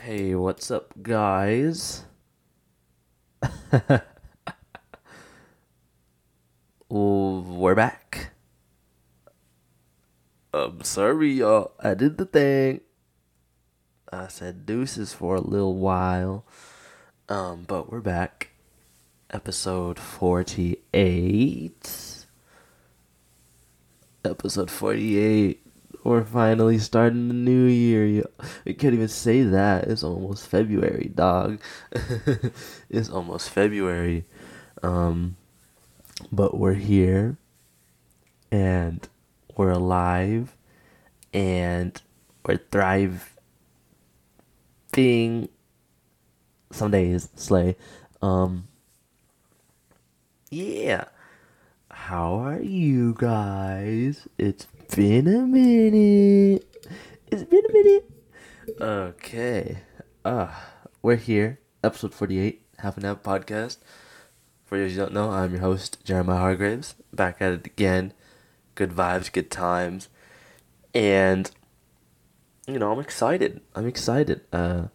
Hey, what's up, guys? We're back. I'm sorry, y'all. I did the thing. I said deuces for a little while. Um, but we're back. Episode 48. Episode 48. We're finally starting the new year. We can't even say that. It's almost February, dog. it's almost February. Um, but we're here and we're alive and we're thriving. Some days, slay. Um, yeah. How are you guys? It's been a minute. It's been a minute. Okay. Uh, we're here. Episode 48, Half an Hour Podcast. For those you don't know, I'm your host, Jeremiah Hargraves. Back at it again. Good vibes, good times. And, you know, I'm excited. I'm excited. Uh,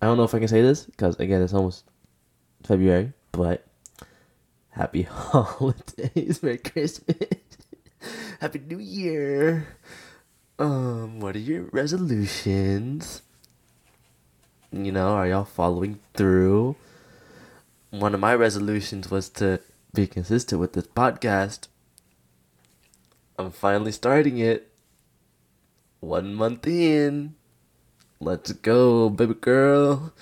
I don't know if I can say this, because, again, it's almost February, but happy holidays, Merry Christmas, Happy New Year. Um, what are your resolutions? You know, are y'all following through? One of my resolutions was to be consistent with this podcast. I'm finally starting it. One month in. Let's go, baby girl.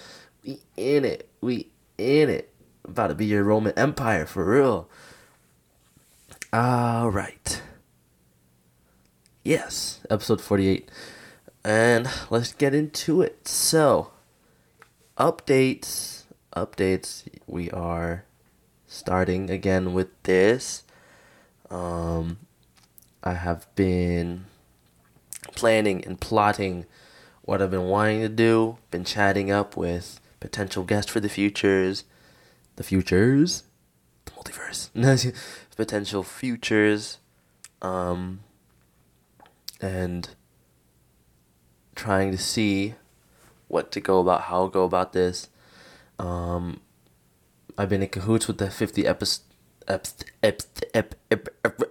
We in it. We in it. About to be your Roman Empire for real. All right. Yes, episode 48. And let's get into it. So, updates. Updates. We are starting again with this. Um, I have been planning and plotting what I've been wanting to do, been chatting up with potential guests for the futures, the futures, the multiverse, potential futures, um, and trying to see what to go about, how to go about this. Um, I've been in cahoots with the 50 episode, ep, ep, ep, ep, ep,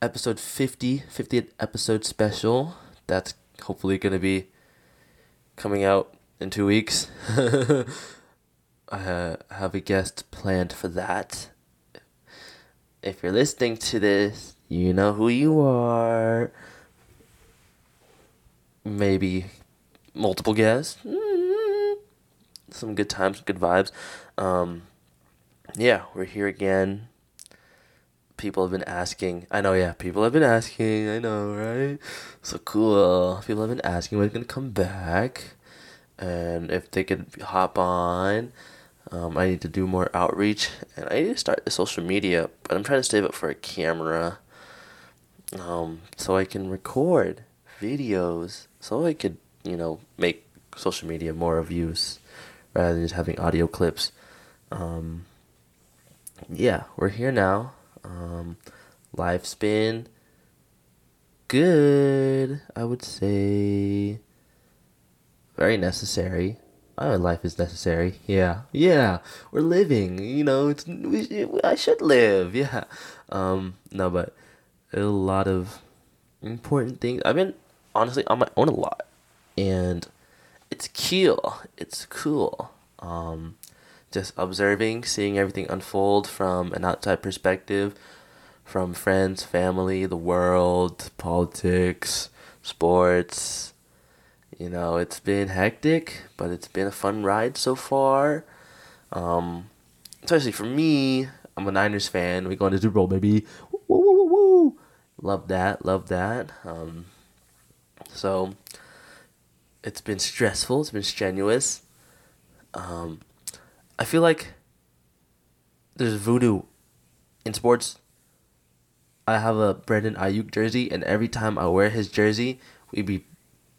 episode 50, 50th episode special. That's hopefully going to be coming out in two weeks. I uh, have a guest planned for that. If you're listening to this, you know who you are. Maybe multiple guests. Mm, Some good times, good vibes. Um, yeah, we're here again. People have been asking. I know, yeah, people have been asking. I know, right? So cool. People have been asking when it's gonna come back, and if they could hop on. Um, I need to do more outreach, and I need to start the social media. But I'm trying to save up for a camera, um, so I can record videos, so I could, you know, make social media more of use rather than just having audio clips. Um, yeah, we're here now. Um, life's been good, I would say. Very necessary. Oh, life is necessary. Yeah, yeah. We're living. You know, it's we, I should live. Yeah. Um, no, but a lot of important things. I've been honestly on my own a lot, and it's cool. It's cool. Um, just observing, seeing everything unfold from an outside perspective, from friends, family, the world, politics, sports. You know, it's been hectic, but it's been a fun ride so far. Um, especially for me, I'm a Niners fan. We going to Super Bowl, baby. Woo, woo, woo, woo. Love that. Love that. Um, so it's been stressful. It's been strenuous. Um, I feel like there's voodoo in sports. I have a Brandon Aiyuk jersey, and every time I wear his jersey, we be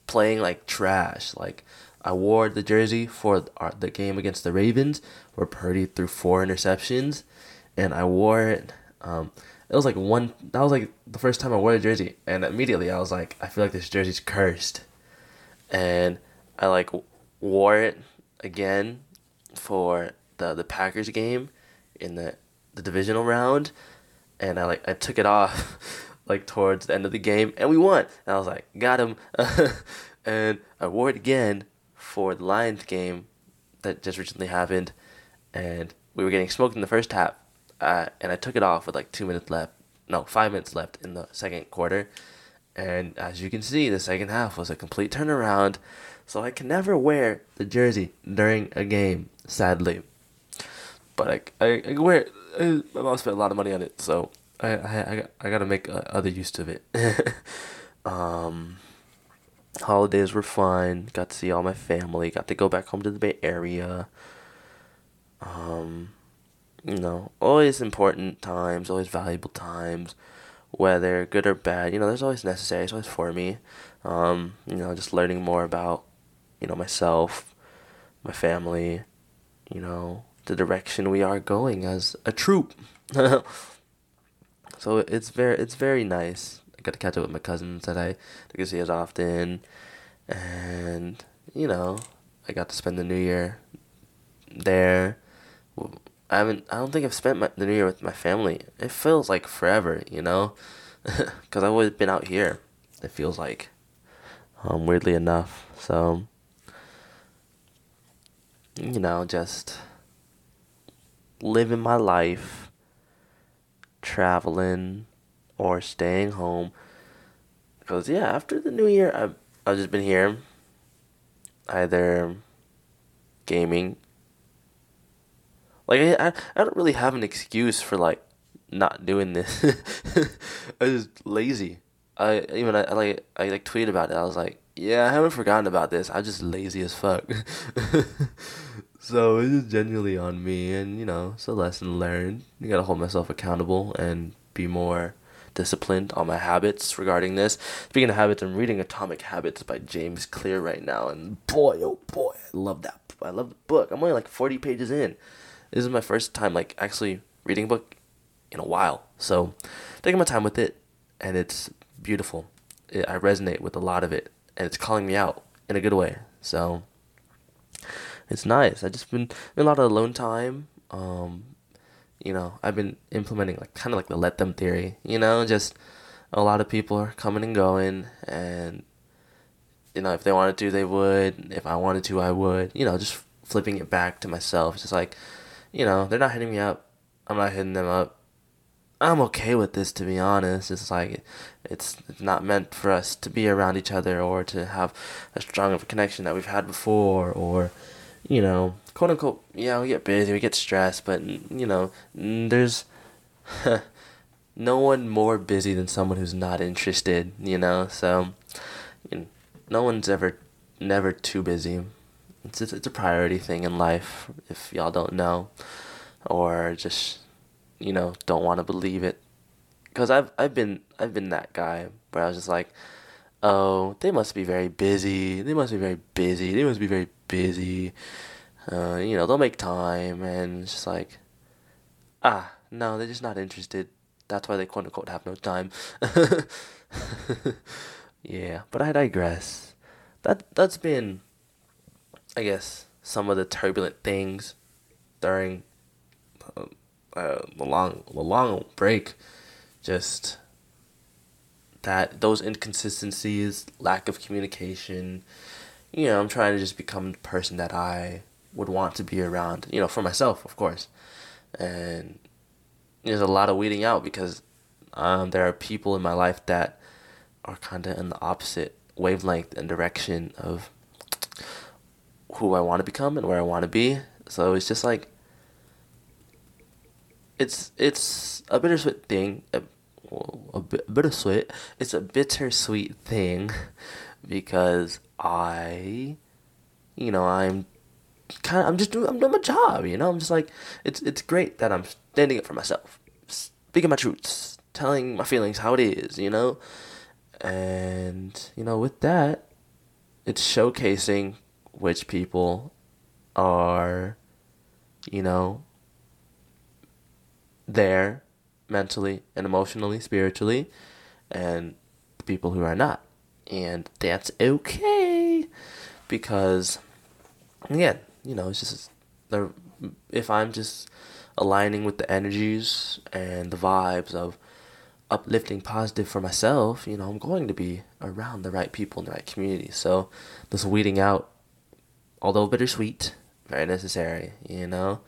playing like trash. Like I wore the jersey for the game against the Ravens, where Purdy threw four interceptions, and I wore it. Um, it was like one. That was like the first time I wore the jersey, and immediately I was like, I feel like this jersey's cursed, and I like wore it again for the the Packers game in the the divisional round, and I like I took it off like towards the end of the game, and we won. And I was like, got him, and I wore it again for the Lions game that just recently happened, and we were getting smoked in the first half, uh, and I took it off with like two minutes left, no, five minutes left in the second quarter, and as you can see, the second half was a complete turnaround. So I can never wear the jersey during a game, sadly. But I, I, I wear it. I, my mom spent a lot of money on it, so I, I, I, gotta make uh, other use of it. um, holidays were fun. Got to see all my family. Got to go back home to the Bay Area. Um, you know, always important times, always valuable times, whether good or bad. You know, there's always necessary. It's always for me. Um, you know, just learning more about you know, myself, my family, you know, the direction we are going as a troop. so it's very it's very nice. I got to catch up with my cousins that I get to see as often, and you know, I got to spend the New Year there. I haven't. I don't think I've spent my, the New Year with my family. It feels like forever, you know, because I've always been out here. It feels like, um, weirdly enough. So you know, just living my life, traveling, or staying home. Because, yeah, after the new year, I've, I've just been here, either gaming. Like, I, I don't really have an excuse for, like, not doing this. I was lazy. I even I, I like I like tweeted about it. I was like, yeah, I haven't forgotten about this. I'm just lazy as fuck. so it's just genuinely on me, and you know, it's a lesson learned. You gotta hold myself accountable and be more disciplined on my habits regarding this. Speaking of habits, I'm reading Atomic Habits by James Clear right now, and boy, oh boy, I love that. I love the book. I'm only like 40 pages in. This is my first time like actually reading a book in a while, so taking my time with it, and it's beautiful. It, I resonate with a lot of it, and it's calling me out in a good way. So it's nice. I just been, been a lot of alone time. Um, you know, I've been implementing like kind of like the let them theory. You know, just a lot of people are coming and going, and you know, if they wanted to, they would. If I wanted to, I would. You know, just flipping it back to myself. It's just like, you know, they're not hitting me up. I'm not hitting them up. I'm okay with this to be honest. It's like it's not meant for us to be around each other or to have as strong of a connection that we've had before or you know, quote unquote, yeah, we get busy, we get stressed, but you know, there's no one more busy than someone who's not interested, you know. So, you know, no one's ever never too busy. It's it's a priority thing in life if y'all don't know or just you know, don't want to believe it. Cuz I've I've been I've been that guy where I was just like, "Oh, they must be very busy. They must be very busy. They must be very busy." Uh, you know, they'll make time and it's just like ah, no, they're just not interested. That's why they quote unquote have no time. yeah, but I digress. That that's been I guess some of the turbulent things during um, uh, the long the long break, just that those inconsistencies, lack of communication. You know, I'm trying to just become the person that I would want to be around. You know, for myself, of course, and there's a lot of weeding out because um, there are people in my life that are kind of in the opposite wavelength and direction of who I want to become and where I want to be. So it's just like it's it's a bittersweet thing. A, bit, a, bit, bittersweet. It's a bittersweet thing because I, you know, I'm kind of I'm just doing I'm doing my job. You know, I'm just like it's it's great that I'm standing up for myself, speaking my truths, telling my feelings how it is. You know, and you know with that, it's showcasing which people are, you know, there mentally and emotionally, spiritually, and people who are not. And that's okay. because again, you know, it's just the if I'm just aligning with the energies and the vibes of uplifting positive for myself, you know, I'm going to be around the right people in the right community. So this weeding out, although bittersweet, very necessary, you know.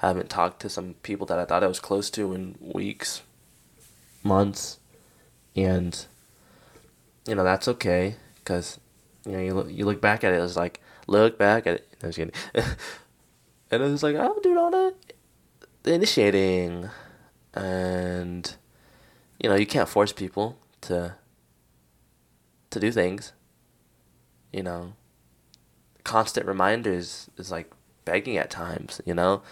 I haven't talked to some people that I thought I was close to in weeks, months, and you know that's okay because you know you look you look back at it it's like look back at it. Kidding, and it was like oh, I'm doing all the initiating, and you know you can't force people to to do things. You know, constant reminders is like begging at times. You know,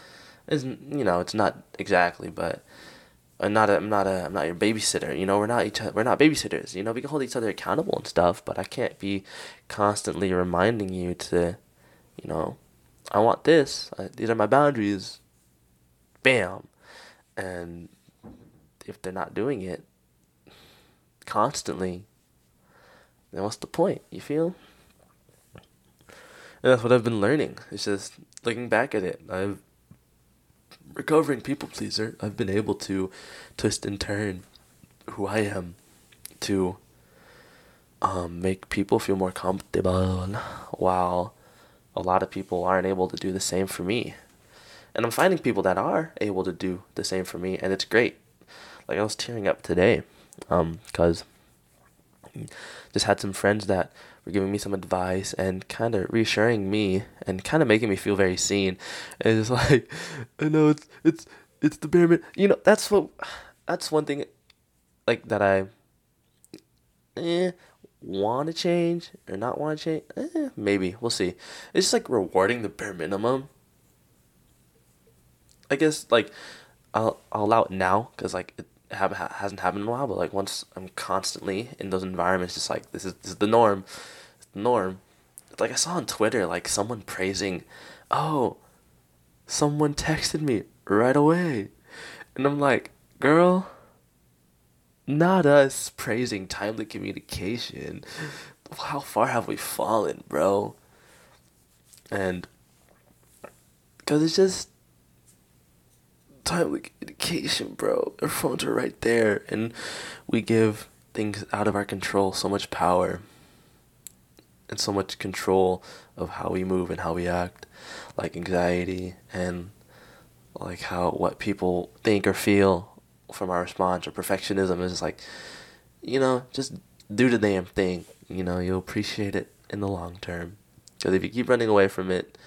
is you know it's not exactly, but I'm not a, I'm not a I'm not your babysitter. You know, we're not each other, we're not babysitters. You know, we can hold each other accountable and stuff, but I can't be constantly reminding you to, you know, I want this. I, these are my boundaries. Bam, and if they're not doing it constantly, then what's the point? You feel? And that's what I've been learning. It's just looking back at it. I've recovering people pleaser, I've been able to twist and turn who I am to um, make people feel more comfortable while a lot of people aren't able to do the same for me. And I'm finding people that are able to do the same for me, and it's great. Like I was tearing up today because um, just had some friends that for giving me some advice and kind of reassuring me and kind of making me feel very seen. And it's like, I know it's it's it's the bare minimum. You know, that's what that's one thing, like that I, eh, want to change or not want to change. Eh, maybe we'll see. It's just like rewarding the bare minimum. I guess like I'll I'll allow it now because like it have hasn't happened in a while, but like once I'm constantly in those environments, just like this is this is the norm norm. Like I saw on Twitter, like someone praising, oh, someone texted me right away. And I'm like, girl, not us praising timely communication. How far have we fallen, bro? And because it's just timely communication, bro. Our phones are right there, and we give things out of our control so much power and so much control of how we move and how we act, like anxiety and like how what people think or feel from our response or perfectionism is like, you know, just do the damn thing. You know, you'll appreciate it in the long term. Because if you keep running away from it,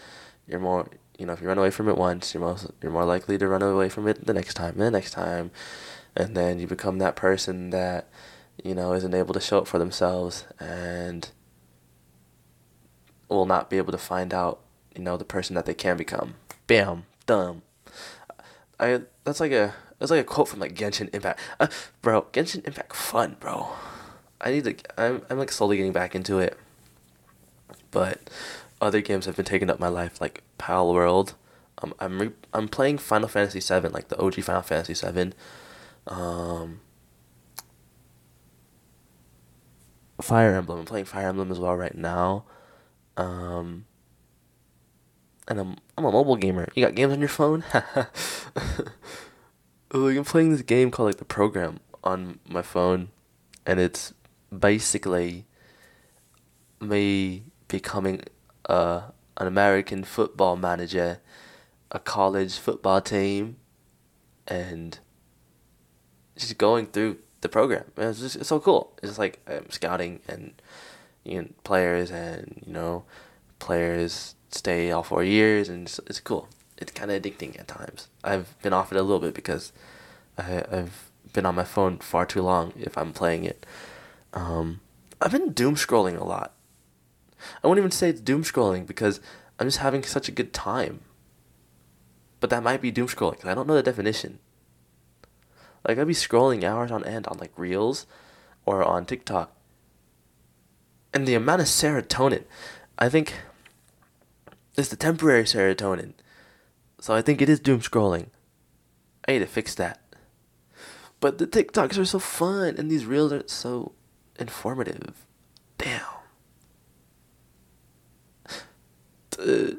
you're more, you know, if you run away from it once, you're most, you're more likely to run away from it the next time, the next time, and then you become that person that, you know, isn't able to show up for themselves and will not be able to find out, you know, the person that they can become. Bam, dumb. I that's like a that's like a quote from like Genshin Impact. Uh, bro, Genshin Impact fun, bro. I need to. I'm I'm like slowly getting back into it, but other games have been taking up my life, like Palworld. Um, I'm re- I'm playing Final Fantasy VII, like the OG Final Fantasy VII. Um, Fire Emblem. I'm playing Fire Emblem as well right now. Um, and I'm I'm a mobile gamer. You got games on your phone? like I'm playing this game called like the program on my phone, and it's basically me becoming a an American football manager, a college football team, and just going through the program. It's just it's so cool. It's like I'm scouting and you know, players and you know players stay all four years and it's, it's cool. It's kind of addicting at times. I've been off it a little bit because I, I've been on my phone far too long if I'm playing it. Um, I've been doom scrolling a lot. I won't even say it's doom scrolling because I'm just having such a good time. But that might be doom scrolling because I don't know the definition. Like I'd be scrolling hours on end on like Reels or on TikTok and the amount of serotonin, I think, is the temporary serotonin. So I think it is doom scrolling. I need to fix that. But the TikToks are so fun, and these reels are so informative. Damn. Uh,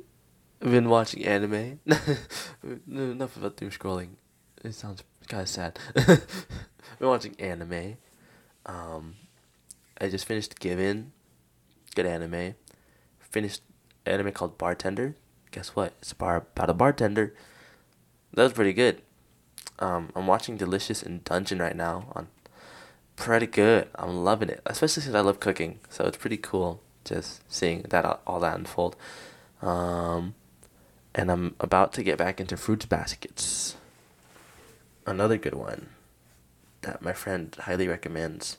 been watching anime. Enough about doom scrolling. It sounds kind of sad. Been watching anime. Um, I just finished Given. Good anime. Finished anime called Bartender. Guess what? It's a bar about a bartender. That was pretty good. Um, I'm watching Delicious in Dungeon right now. On pretty good. I'm loving it, especially since I love cooking. So it's pretty cool just seeing that all that unfold. Um, and I'm about to get back into Fruits Baskets. Another good one that my friend highly recommends.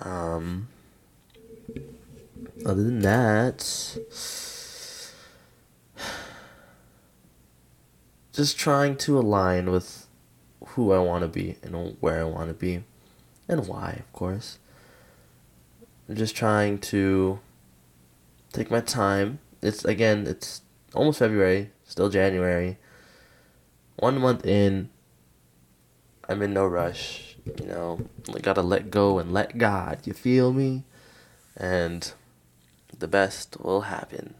Um, other than that, just trying to align with who I want to be and where I want to be and why, of course. I'm just trying to take my time. It's again, it's almost February, still January. One month in, I'm in no rush. You know, I gotta let go and let God. You feel me? And the best will happen.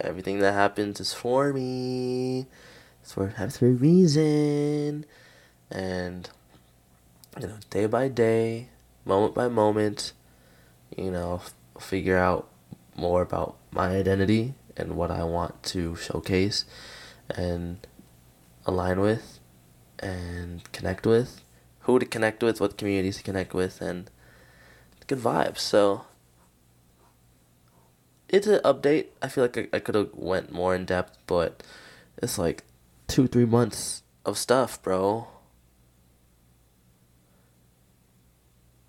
Everything that happens is for me. It's for happens for a reason. And you know, day by day, moment by moment, you know, f- figure out more about my identity and what I want to showcase and align with and connect with, who to connect with, what communities to connect with, and good vibes. So it's an update. I feel like I, I could have went more in depth, but it's like two, three months of stuff, bro.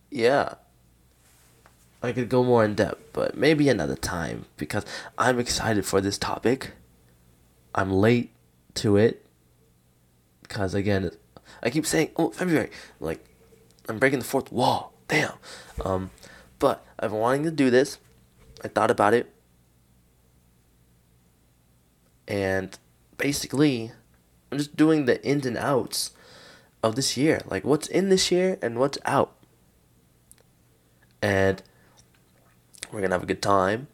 Yeah. I could go more in depth, but maybe another time because I'm excited for this topic. I'm late to it because again, I keep saying, "Oh, February," like I'm breaking the fourth wall. Damn. Um, but I've been wanting to do this. I thought about it, and basically, I'm just doing the ins and outs of this year, like what's in this year and what's out, and we're gonna have a good time,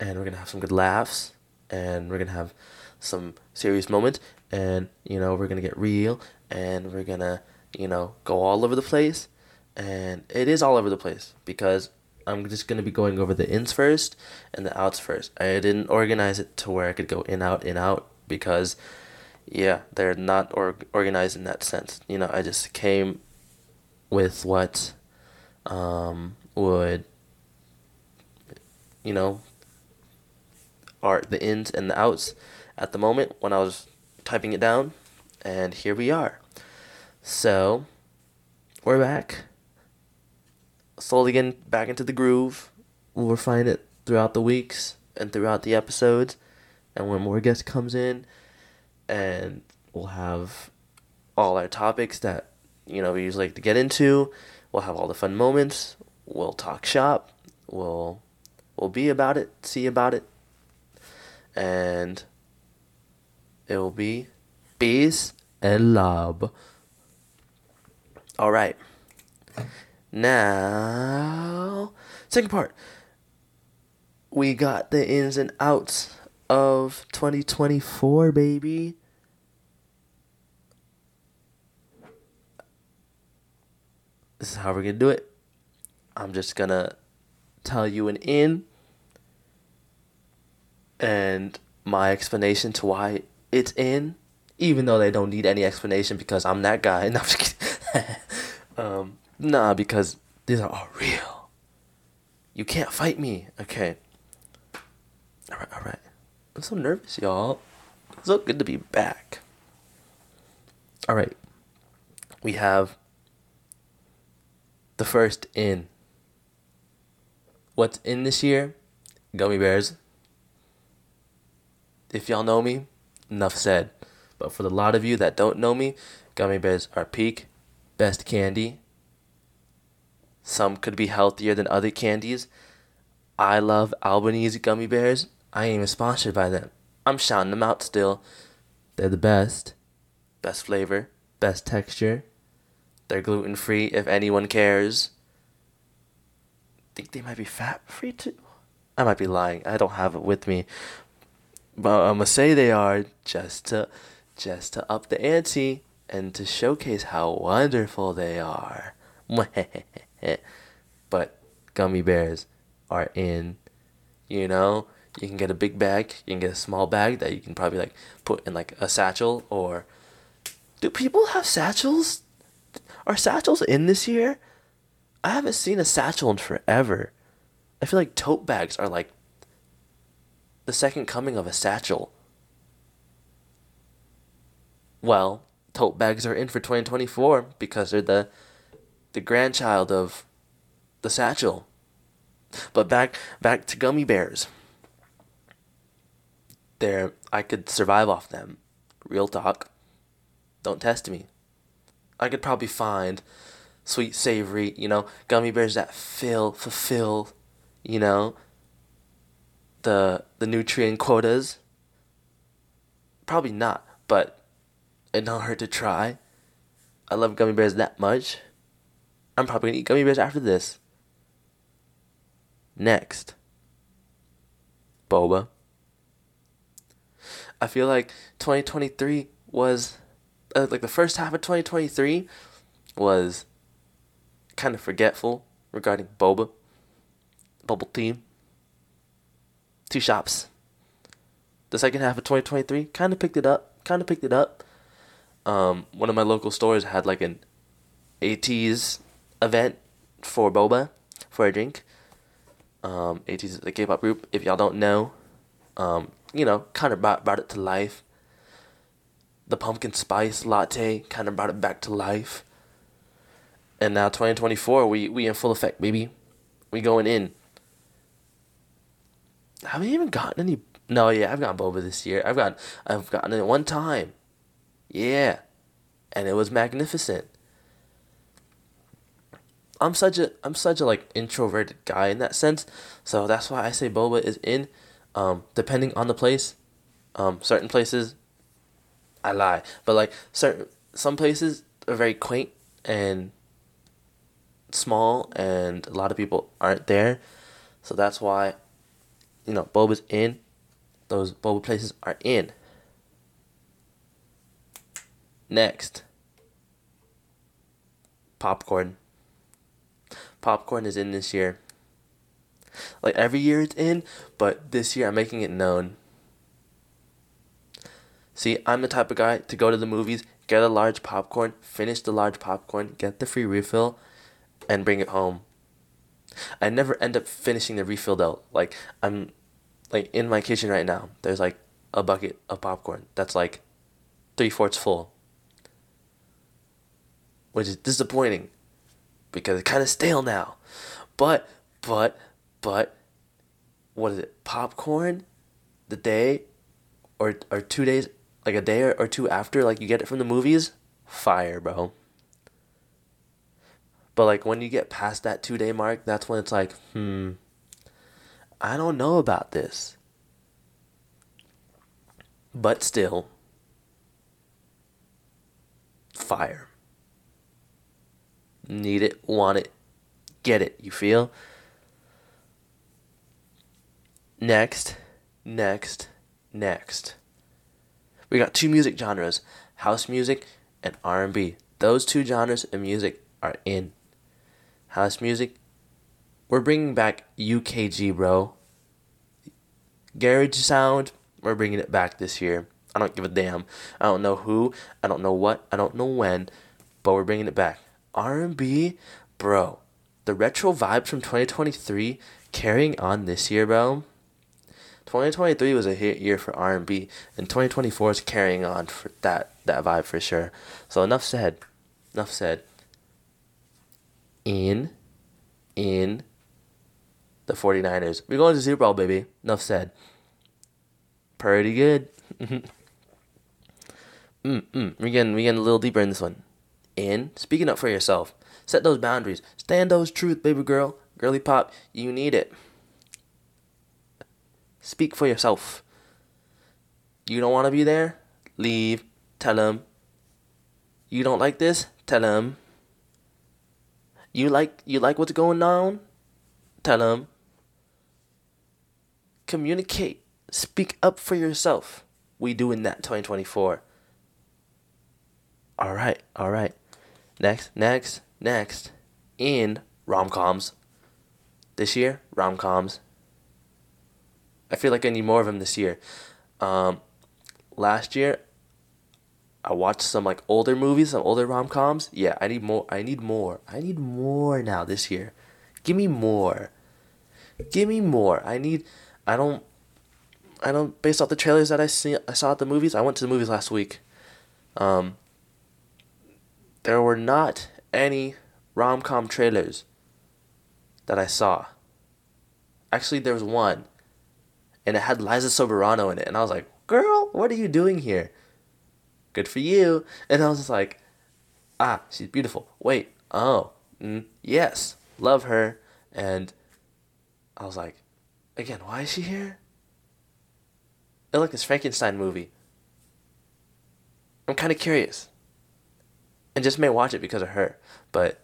and we're gonna have some good laughs, and we're gonna have some serious moments, and you know we're gonna get real, and we're gonna you know go all over the place, and it is all over the place because I'm just gonna be going over the ins first and the outs first. I didn't organize it to where I could go in out in out because yeah, they're not or- organized in that sense. You know, I just came with what um, would you know are the ins and the outs at the moment when I was typing it down, and here we are. So we're back slowly getting back into the groove. We'll refine it throughout the weeks and throughout the episodes. And when more guests comes in, and we'll have all our topics that you know we usually like to get into. We'll have all the fun moments. We'll talk shop. We'll we'll be about it, see about it, and it will be peace and love. All right. Now, second part. We got the ins and outs of 2024, baby. This is how we're going to do it. I'm just going to tell you an in and my explanation to why it's in, even though they don't need any explanation because I'm that guy. No, um, Nah, because these are all real. You can't fight me. Okay. Alright, alright. I'm so nervous, y'all. It's so good to be back. Alright. We have the first in. What's in this year? Gummy bears. If y'all know me, enough said. But for the lot of you that don't know me, gummy bears are peak, best candy, some could be healthier than other candies. I love Albanese gummy bears. I ain't even sponsored by them. I'm shouting them out still. They're the best. Best flavor, best texture. They're gluten free if anyone cares. Think they might be fat free too. I might be lying. I don't have it with me. But I'm gonna say they are just to just to up the ante and to showcase how wonderful they are. but gummy bears are in, you know, you can get a big bag, you can get a small bag that you can probably like put in like a satchel or do people have satchels? Are satchels in this year? I haven't seen a satchel in forever. I feel like tote bags are like the second coming of a satchel. Well, tote bags are in for 2024 because they're the the grandchild of the satchel. But back back to gummy bears. There I could survive off them. Real talk. Don't test me. I could probably find sweet savory, you know, gummy bears that fill fulfill, you know, the the nutrient quotas. Probably not, but it don't hurt to try. I love gummy bears that much. I'm probably gonna eat gummy bears after this. Next, boba. I feel like 2023 was uh, like the first half of 2023 was kind of forgetful regarding boba, bubble tea, two shops. The second half of 2023 kind of picked it up, kind of picked it up. Um, one of my local stores had like an ATEEZ event for boba, for a drink. Um, ATEEZ is a K-pop group. If y'all don't know, um, you know, kind of brought, brought it to life. The pumpkin spice latte kind of brought it back to life. And now 2024, we we in full effect, baby. We going in. Haven't even gotten any. No, yeah, I've gotten boba this year. I've got I've gotten it one time. Yeah, and it was magnificent. I'm such a I'm such a like introverted guy in that sense, so that's why I say boba is in. Um, depending on the place, um, certain places, I lie, but like certain some places are very quaint and small, and a lot of people aren't there, so that's why, you know, boba's in. Those boba places are in. Next, popcorn. Popcorn is in this year. Like every year it's in, but this year I'm making it known. See, I'm the type of guy to go to the movies, get a large popcorn, finish the large popcorn, get the free refill, and bring it home. I never end up finishing the refill though. Like I'm like in my kitchen right now, there's like a bucket of popcorn that's like three fourths full. Which is disappointing because it's kind of stale now. But, but, but, what is it? Popcorn the day or, or two days, like a day or, or two after, like you get it from the movies? Fire, bro. But like when you get past that two day mark, that's when it's like, hmm, I don't know about this. But still, fire. Need it, want it, get it. You feel? Next, next, next. We got two music genres, house music and R&B. Those two genres of music are in. House music, we're bringing back UKG, bro. Garage sound, we're bringing it back this year. I don't give a damn. I don't know who, I don't know what, I don't know when, but we're bringing it back. R&B, bro. The retro vibes from 2023 carrying on this year, bro. 2023 was a hit year for R&B, and 2024 is carrying on for that that vibe for sure. So enough said. Enough said. In, in the 49ers. We're going to Super Bowl, baby. Enough said. Pretty good. mm, mm. We're getting, we're getting a little deeper in this one in speaking up for yourself. Set those boundaries. Stand those truth, baby girl. Girly pop, you need it. Speak for yourself. You don't want to be there? Leave. Tell them. You don't like this? Tell them. You like you like what's going on? Tell them. communicate, speak up for yourself. We doing that 2024. All right, all right. Next, next, next. In rom coms. This year, rom coms. I feel like I need more of them this year. Um, last year, I watched some like older movies, some older rom coms. Yeah, I need more. I need more. I need more now this year. Give me more. Give me more. I need. I don't. I don't. Based off the trailers that I see, I saw at the movies. I went to the movies last week. Um. There were not any rom com trailers that I saw. Actually, there was one, and it had Liza Soberano in it, and I was like, "Girl, what are you doing here?" Good for you. And I was just like, "Ah, she's beautiful." Wait, oh, mm, yes, love her. And I was like, again, why is she here? It like this Frankenstein movie. I'm kind of curious. And just may watch it because of her. But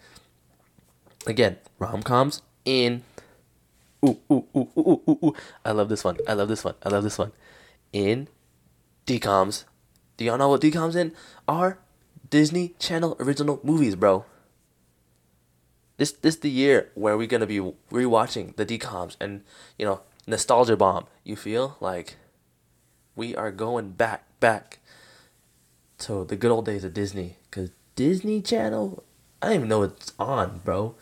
again, rom coms in. Ooh, ooh, ooh, ooh, ooh, ooh, ooh. I love this one. I love this one. I love this one. In DCOMs. Do y'all know what DCOMs in are? Disney Channel original movies, bro. This this the year where we're gonna be rewatching the DCOMs and you know nostalgia bomb. You feel like we are going back back to the good old days of Disney because Disney Channel. I don't even know it's on, bro.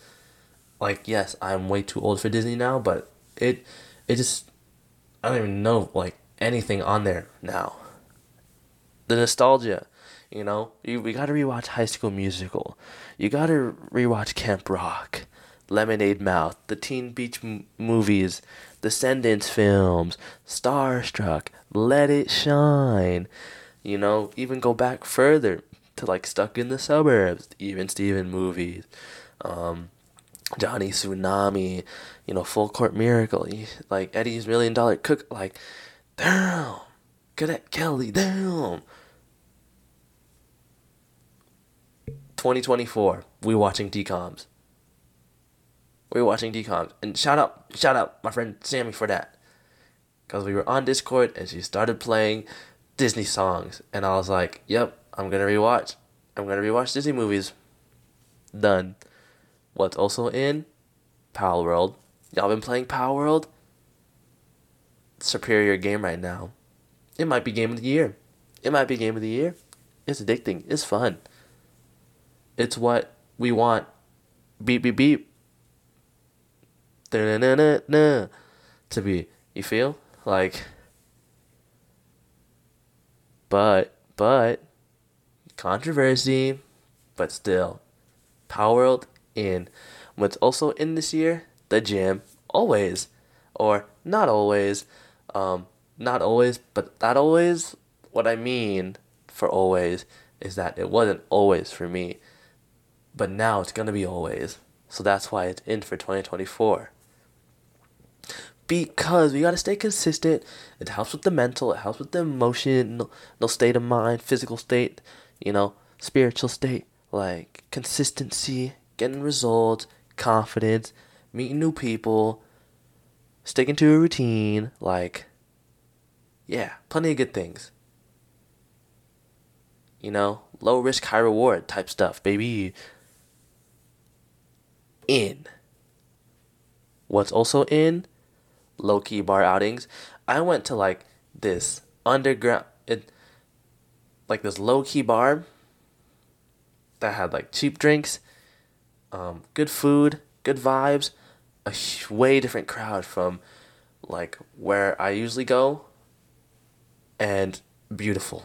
Like yes, I'm way too old for Disney now, but it it just I don't even know like anything on there now. The nostalgia you know, you, we gotta rewatch High School Musical. You gotta rewatch Camp Rock, Lemonade Mouth, the Teen Beach m- movies, Descendants films, Starstruck, Let It Shine. You know, even go back further to like Stuck in the Suburbs, even Steven movies, um, Johnny Tsunami, you know, Full Court Miracle, like Eddie's Million Dollar Cook, like, damn, Cadet Kelly, damn. 2024, we watching DComs. We watching DComs. And shout out, shout out my friend Sammy for that. Because we were on Discord and she started playing Disney songs. And I was like, yep, I'm going to rewatch. I'm going to rewatch Disney movies. Done. What's also in? Palworld? Y'all been playing Palworld? Superior game right now. It might be game of the year. It might be game of the year. It's addicting. It's fun. It's what we want. Beep beep beep. Da-na-na-na-na, to be. You feel? Like but but controversy, but still. Palworld in. What's also in this year? The gym. Always. Or not always. Um, not always, but not always. What I mean for always is that it wasn't always for me but now it's going to be always. So that's why it's in for 2024. Because we got to stay consistent. It helps with the mental, it helps with the emotional state of mind, physical state, you know, spiritual state, like consistency, getting results, confidence, meeting new people, sticking to a routine, like yeah, plenty of good things. You know, low risk, high reward type stuff, baby in. What's also in low key bar outings. I went to like this underground, it, like this low key bar that had like cheap drinks, um, good food, good vibes, a way different crowd from like where I usually go, and beautiful.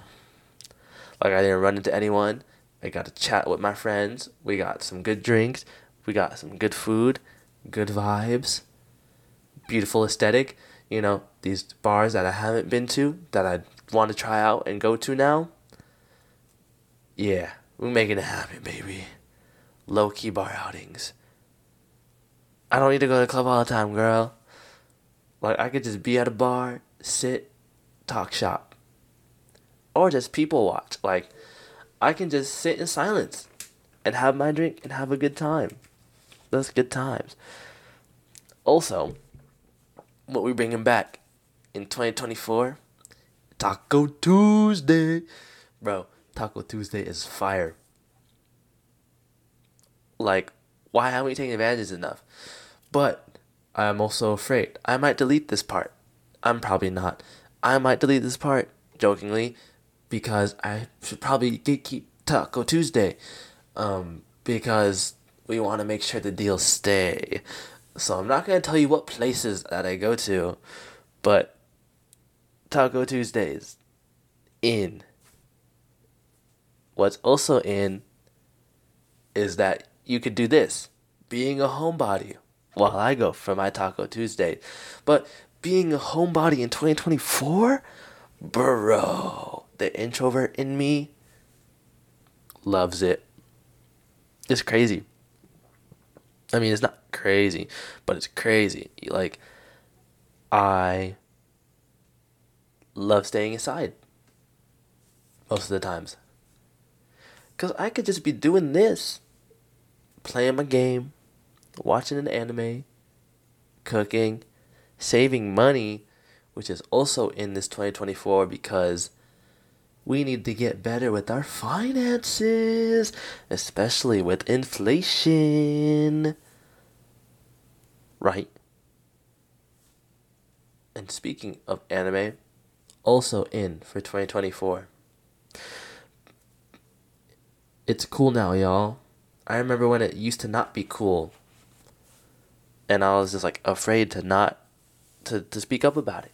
Like I didn't run into anyone. I got to chat with my friends. We got some good drinks. We got some good food, good vibes, beautiful aesthetic. You know, these bars that I haven't been to that I want to try out and go to now. Yeah, we're making it happen, baby. Low key bar outings. I don't need to go to the club all the time, girl. Like, I could just be at a bar, sit, talk shop. Or just people watch. Like, I can just sit in silence and have my drink and have a good time those good times. Also, what we bringing back in 2024? Taco Tuesday. Bro, Taco Tuesday is fire. Like, why haven't we taken advantage enough? But I'm also afraid I might delete this part. I'm probably not. I might delete this part, jokingly, because I should probably keep Taco Tuesday. Um, because we want to make sure the deals stay. So I'm not going to tell you what places that I go to, but Taco Tuesdays in. What's also in is that you could do this being a homebody while I go for my Taco Tuesday. But being a homebody in 2024, bro, the introvert in me loves it. It's crazy. I mean, it's not crazy, but it's crazy. Like, I love staying inside most of the times. Because I could just be doing this, playing my game, watching an anime, cooking, saving money, which is also in this 2024 because we need to get better with our finances, especially with inflation. Right? And speaking of anime, also in for 2024. It's cool now, y'all. I remember when it used to not be cool. And I was just like afraid to not to, to speak up about it.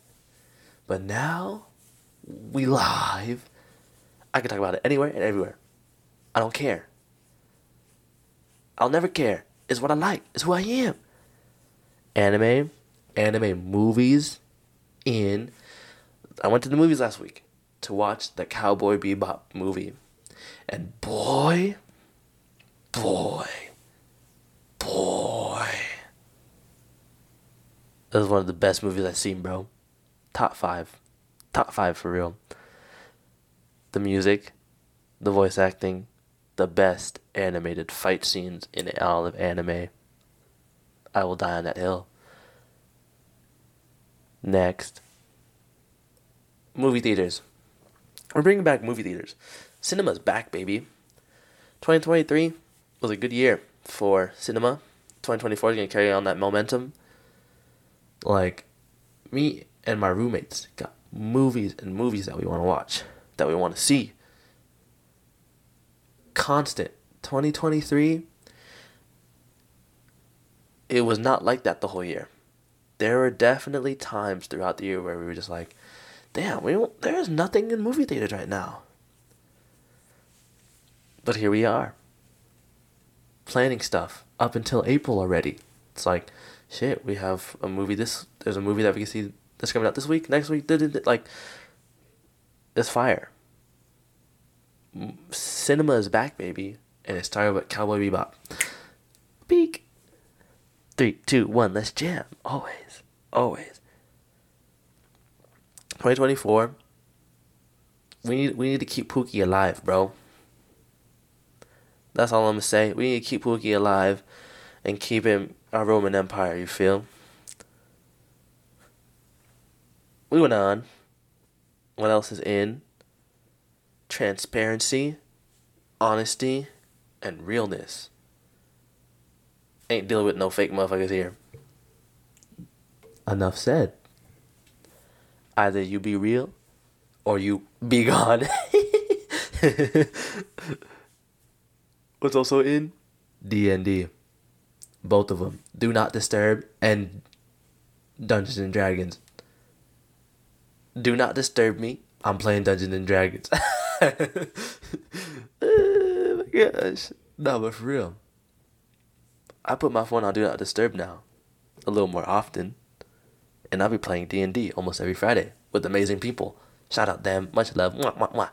But now we live. I can talk about it anywhere and everywhere. I don't care. I'll never care. It's what I like. It's who I am. Anime, anime movies in I went to the movies last week to watch the Cowboy Bebop movie. And boy, boy, boy. That was one of the best movies I've seen, bro. Top five. Top five for real. The music, the voice acting, the best animated fight scenes in all of anime. I will die on that hill. Next movie theaters. We're bringing back movie theaters. Cinema's back, baby. 2023 was a good year for cinema. 2024 is going to carry on that momentum. Like, me and my roommates got movies and movies that we want to watch, that we want to see. Constant. 2023, it was not like that the whole year. There were definitely times throughout the year where we were just like, damn, we don't, there's nothing in movie theaters right now. But here we are, planning stuff up until April already. It's like, shit, we have a movie this, there's a movie that we can see that's coming out this week, next week, like, it's fire. Cinema is back, baby, and it's starting with Cowboy Bebop. Peak. Three, two, one, let's jam. Always, always. 2024, we need we need to keep Pookie alive, bro. That's all I'm gonna say. We need to keep Pookie alive and keep him our Roman Empire, you feel? We went on. What else is in? Transparency, honesty, and realness. Ain't dealing with no fake motherfuckers here. Enough said. Either you be real or you be gone. What's also in D&D. Both of them. Do Not Disturb and Dungeons and Dragons. Do not disturb me. I'm playing Dungeons and Dragons. oh my gosh. No, but for real. I put my phone on Do Not Disturb now. A little more often and I'll be playing D and D almost every Friday with amazing people. Shout out them, much love. Mwah, mwah, mwah.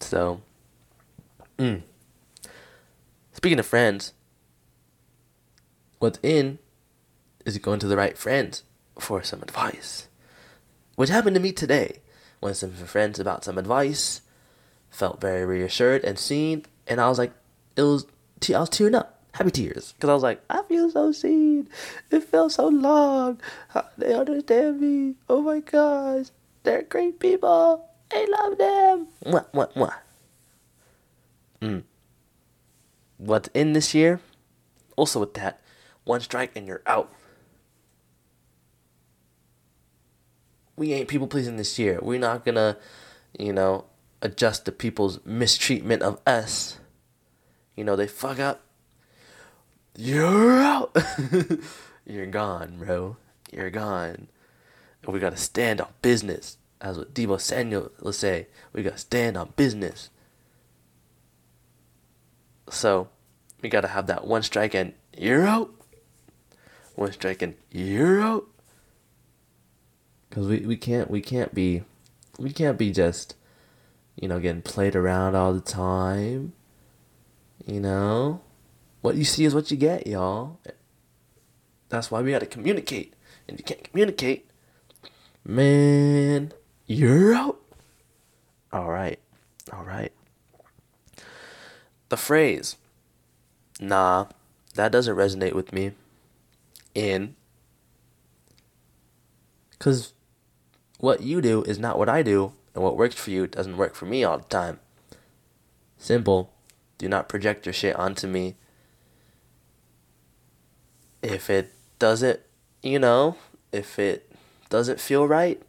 So, mm. speaking of friends, what's in is going to the right friends for some advice, which happened to me today. To some friends about some advice, felt very reassured and seen, and I was like, it was, I was tearing up happy tears because I was like, I feel so seen. It felt so long. They understand me. Oh my gosh, they're great people. I love them. Mwah, mwah, mwah. Mm. What's in this year? Also with that, one strike and you're out. We ain't people pleasing this year. We're not gonna, you know, adjust to people's mistreatment of us. You know, they fuck up. You're out. You're gone, bro. You're gone. And we gotta stand on business. As what Deebo Samuel will say, we gotta stand on business. So, we gotta have that one strike and you're out. One strike and you're out. Cause we, we can't we can't be we can't be just you know getting played around all the time. You know, what you see is what you get, y'all. That's why we gotta communicate. And you can't communicate, man, you're out. All right, all right. The phrase, nah, that doesn't resonate with me. In, because what you do is not what I do, and what works for you doesn't work for me all the time. Simple. Do not project your shit onto me. If it doesn't, you know, if it doesn't feel right,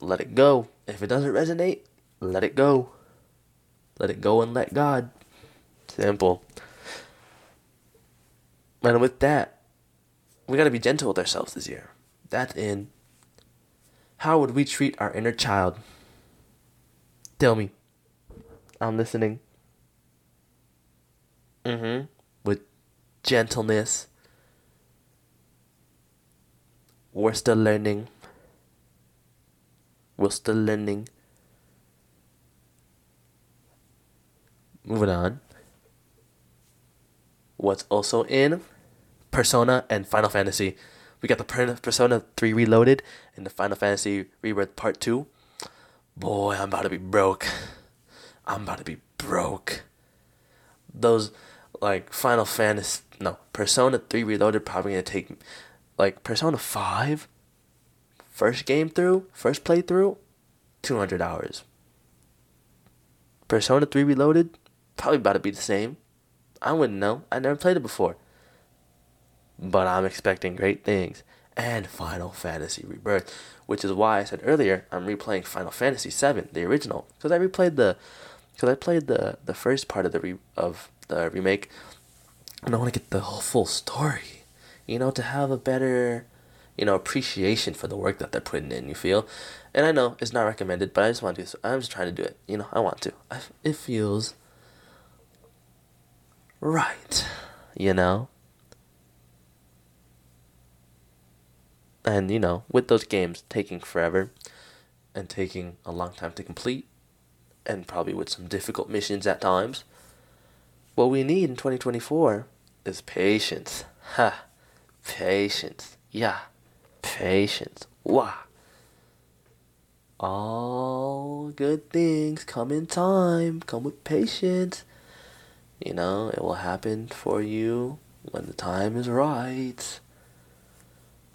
let it go. If it doesn't resonate, let it go. Let it go and let God. Simple. And with that, we got to be gentle with ourselves this year. That's in. How would we treat our inner child? Tell me. I'm listening. Mm hmm. Gentleness. We're still learning. We're still learning. Moving on. What's also in Persona and Final Fantasy. We got the Persona 3 Reloaded and the Final Fantasy Rebirth Part 2. Boy, I'm about to be broke. I'm about to be broke. Those, like, Final Fantasy. No, Persona 3 Reloaded probably gonna take, like, Persona 5? First game through? First playthrough? 200 hours. Persona 3 Reloaded? Probably about to be the same. I wouldn't know. I never played it before. But I'm expecting great things. And Final Fantasy Rebirth, which is why I said earlier I'm replaying Final Fantasy VII, the original, because I replayed the, because I played the the first part of the re, of the remake, and I want to get the whole full story, you know, to have a better, you know, appreciation for the work that they're putting in. You feel, and I know it's not recommended, but I just want to. I'm just trying to do it. You know, I want to. I, it feels right, you know. And you know, with those games taking forever and taking a long time to complete, and probably with some difficult missions at times, what we need in 2024 is patience. Ha! Patience. Yeah. Patience. Wah. All good things come in time, come with patience. You know, it will happen for you when the time is right.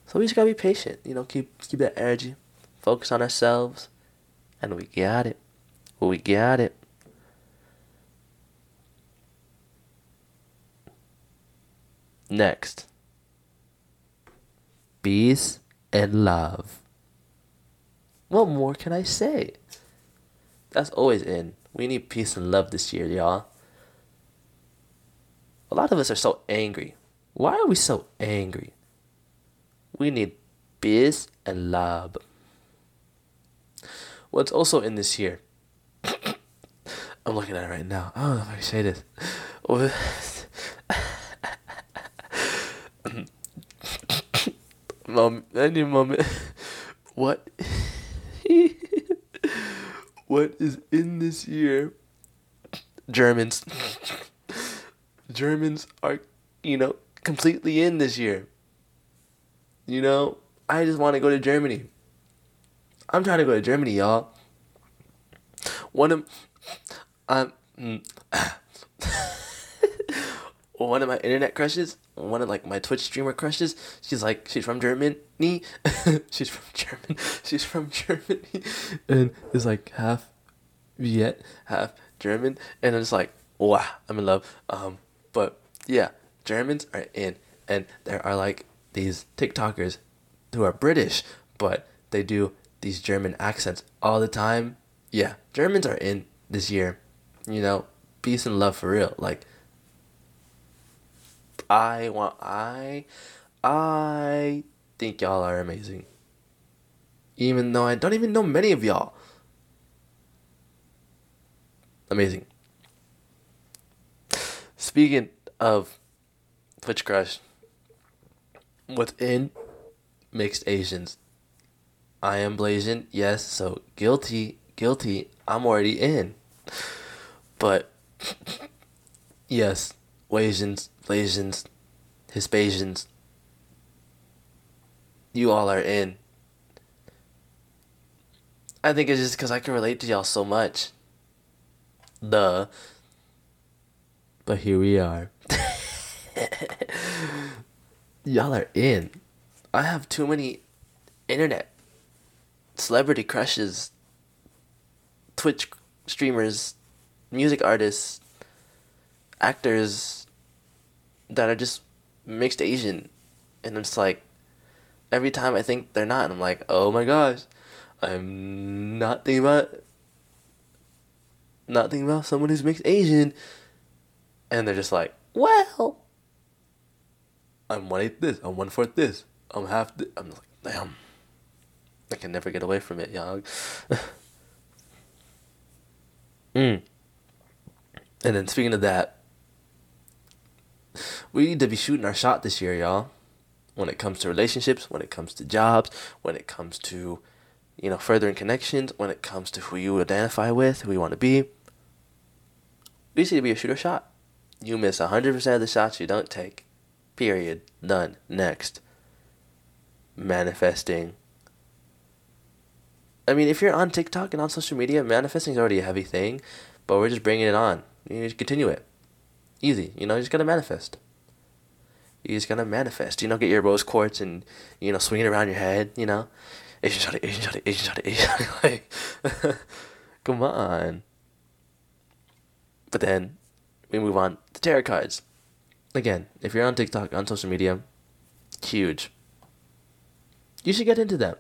So we just gotta be patient, you know, keep keep that energy, focus on ourselves, and we got it. We got it. Next. Peace and love. What more can I say? That's always in. We need peace and love this year, y'all. A lot of us are so angry. Why are we so angry? We need peace and love. What's also in this year? I'm looking at it right now. I don't know if I can say this. Mom, any moment. What? what is in this year? Germans. Germans are, you know, completely in this year. You know, I just want to go to Germany. I'm trying to go to Germany, y'all. One of, um, one of my internet crushes, one of like my Twitch streamer crushes. She's like she's from Germany. she's from Germany. She's from Germany, and is like half Viet, half German, and I'm just like wow, I'm in love. Um, but yeah, Germans are in, and there are like these TikTokers who are British, but they do these German accents all the time. Yeah, Germans are in this year. You know, peace and love for real. Like I want I I think y'all are amazing. Even though I don't even know many of y'all. Amazing. Speaking of Twitch Crush, within mixed Asians, I am Blasian, yes, so guilty, guilty, I'm already in. But, yes, Asians, Blasians, Hispanians, you all are in. I think it's just because I can relate to y'all so much. Duh. But here we are. Y'all are in. I have too many internet celebrity crushes, Twitch streamers, music artists, actors that are just mixed Asian. And it's like, every time I think they're not, I'm like, oh my gosh, I'm not thinking about, not thinking about someone who's mixed Asian and they're just like, well, I'm one eighth this, I'm one fourth this, I'm half this. I'm like, damn, I can never get away from it, y'all. mm. And then speaking of that, we need to be shooting our shot this year, y'all. When it comes to relationships, when it comes to jobs, when it comes to, you know, furthering connections, when it comes to who you identify with, who you want to be. We need to be a shooter shot. You miss 100% of the shots you don't take. Period. Done. Next. Manifesting. I mean, if you're on TikTok and on social media, manifesting is already a heavy thing, but we're just bringing it on. You need to continue it. Easy. You know, you just gotta manifest. You just gotta manifest. You know, get your rose quartz and, you know, swing it around your head, you know? Asian shot, Asian shot, Asian shot, Asian shot. like, come on. But then, we move on to tarot cards. Again, if you're on TikTok, on social media, huge. You should get into them.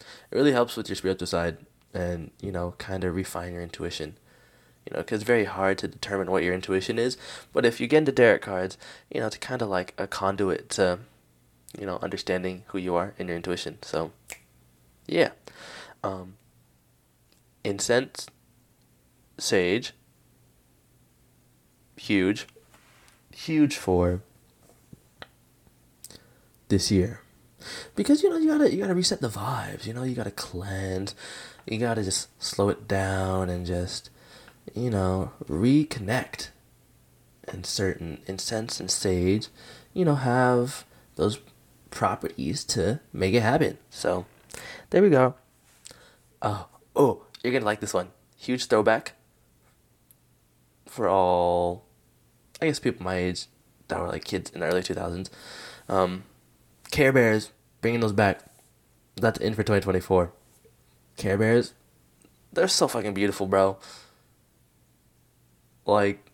It really helps with your spiritual side and, you know, kind of refine your intuition. You know, because it's very hard to determine what your intuition is. But if you get into tarot cards, you know, it's kind of like a conduit to, you know, understanding who you are and your intuition. So, yeah. Um, incense, sage, huge, huge for this year because you know you gotta you gotta reset the vibes you know you gotta cleanse you gotta just slow it down and just you know reconnect and certain incense and sage you know have those properties to make it happen so there we go oh oh you're gonna like this one huge throwback for all, I guess people my age that were like kids in the early 2000s. Um, Care Bears, bringing those back. That's in for 2024. Care Bears, they're so fucking beautiful, bro. Like,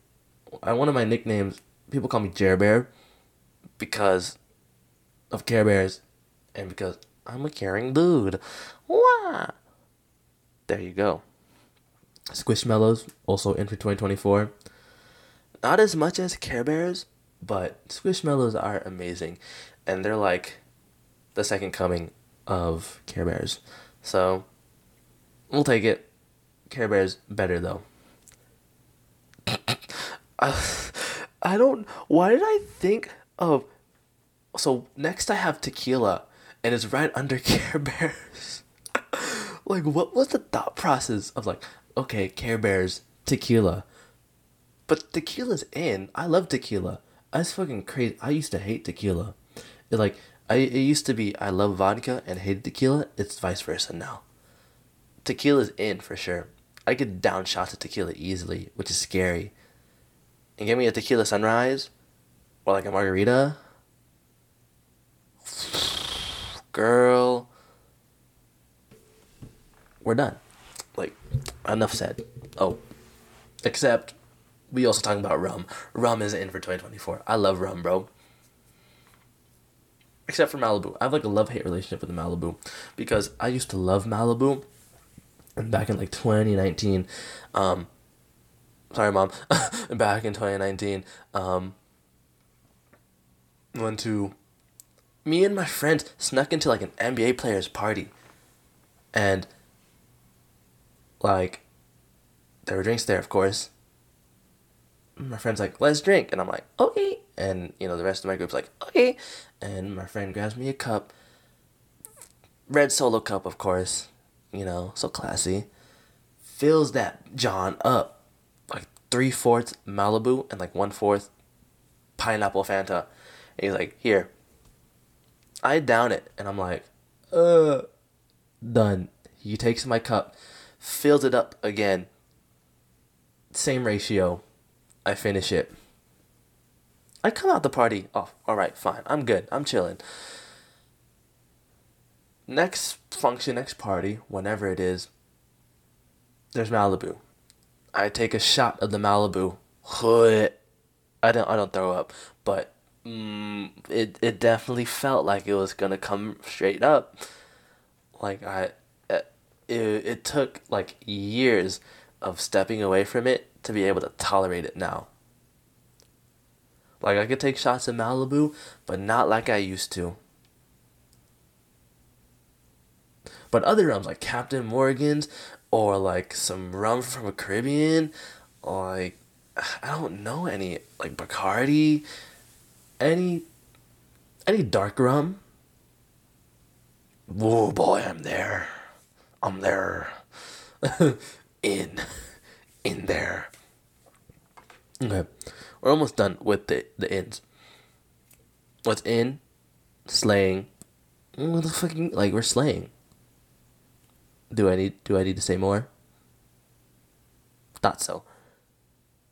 I one of my nicknames, people call me Jer Bear because of Care Bears and because I'm a caring dude. Wah! There you go. Squishmallows, also in for 2024. Not as much as Care Bears, but Squishmallows are amazing. And they're like the second coming of Care Bears. So, we'll take it. Care Bears better though. I don't. Why did I think of. So, next I have tequila, and it's right under Care Bears. like, what was the thought process of like, okay, Care Bears, tequila. But tequila's in. I love tequila. I was fucking crazy. I used to hate tequila. It, like, I it used to be I love vodka and hate tequila. It's vice versa now. Tequila's in for sure. I could down shots of tequila easily, which is scary. And give me a tequila sunrise, or like a margarita, girl, we're done. Like, enough said. Oh, except we also talking about rum. Rum is in for 2024. I love rum, bro. Except for Malibu. I have like a love hate relationship with Malibu because I used to love Malibu. Back in like 2019, um, sorry, mom, back in 2019, um, went to, me and my friends snuck into like an NBA player's party. And, like, there were drinks there, of course my friend's like, let's drink. And I'm like, okay. And, you know, the rest of my group's like, okay. And my friend grabs me a cup. Red solo cup, of course. You know, so classy. Fills that John up. Like three fourths Malibu and like one fourth pineapple Fanta. And he's like, here. I down it. And I'm like, uh, done. He takes my cup, fills it up again. Same ratio I finish it. I come out the party. Oh, all right, fine. I'm good. I'm chilling. Next function, next party, whenever it is, there's Malibu. I take a shot of the Malibu. I don't. I don't throw up, but mm, it it definitely felt like it was gonna come straight up. Like I, it, it took like years of stepping away from it to be able to tolerate it now. Like I could take shots in Malibu, but not like I used to. But other rums like Captain Morgan's or like some rum from a Caribbean or like I don't know any like Bacardi, any any dark rum. Whoa boy, I'm there. I'm there. in in there. Okay. We're almost done with the the ins. What's in? Slaying. What the fucking like we're slaying. Do I need do I need to say more? Thought so.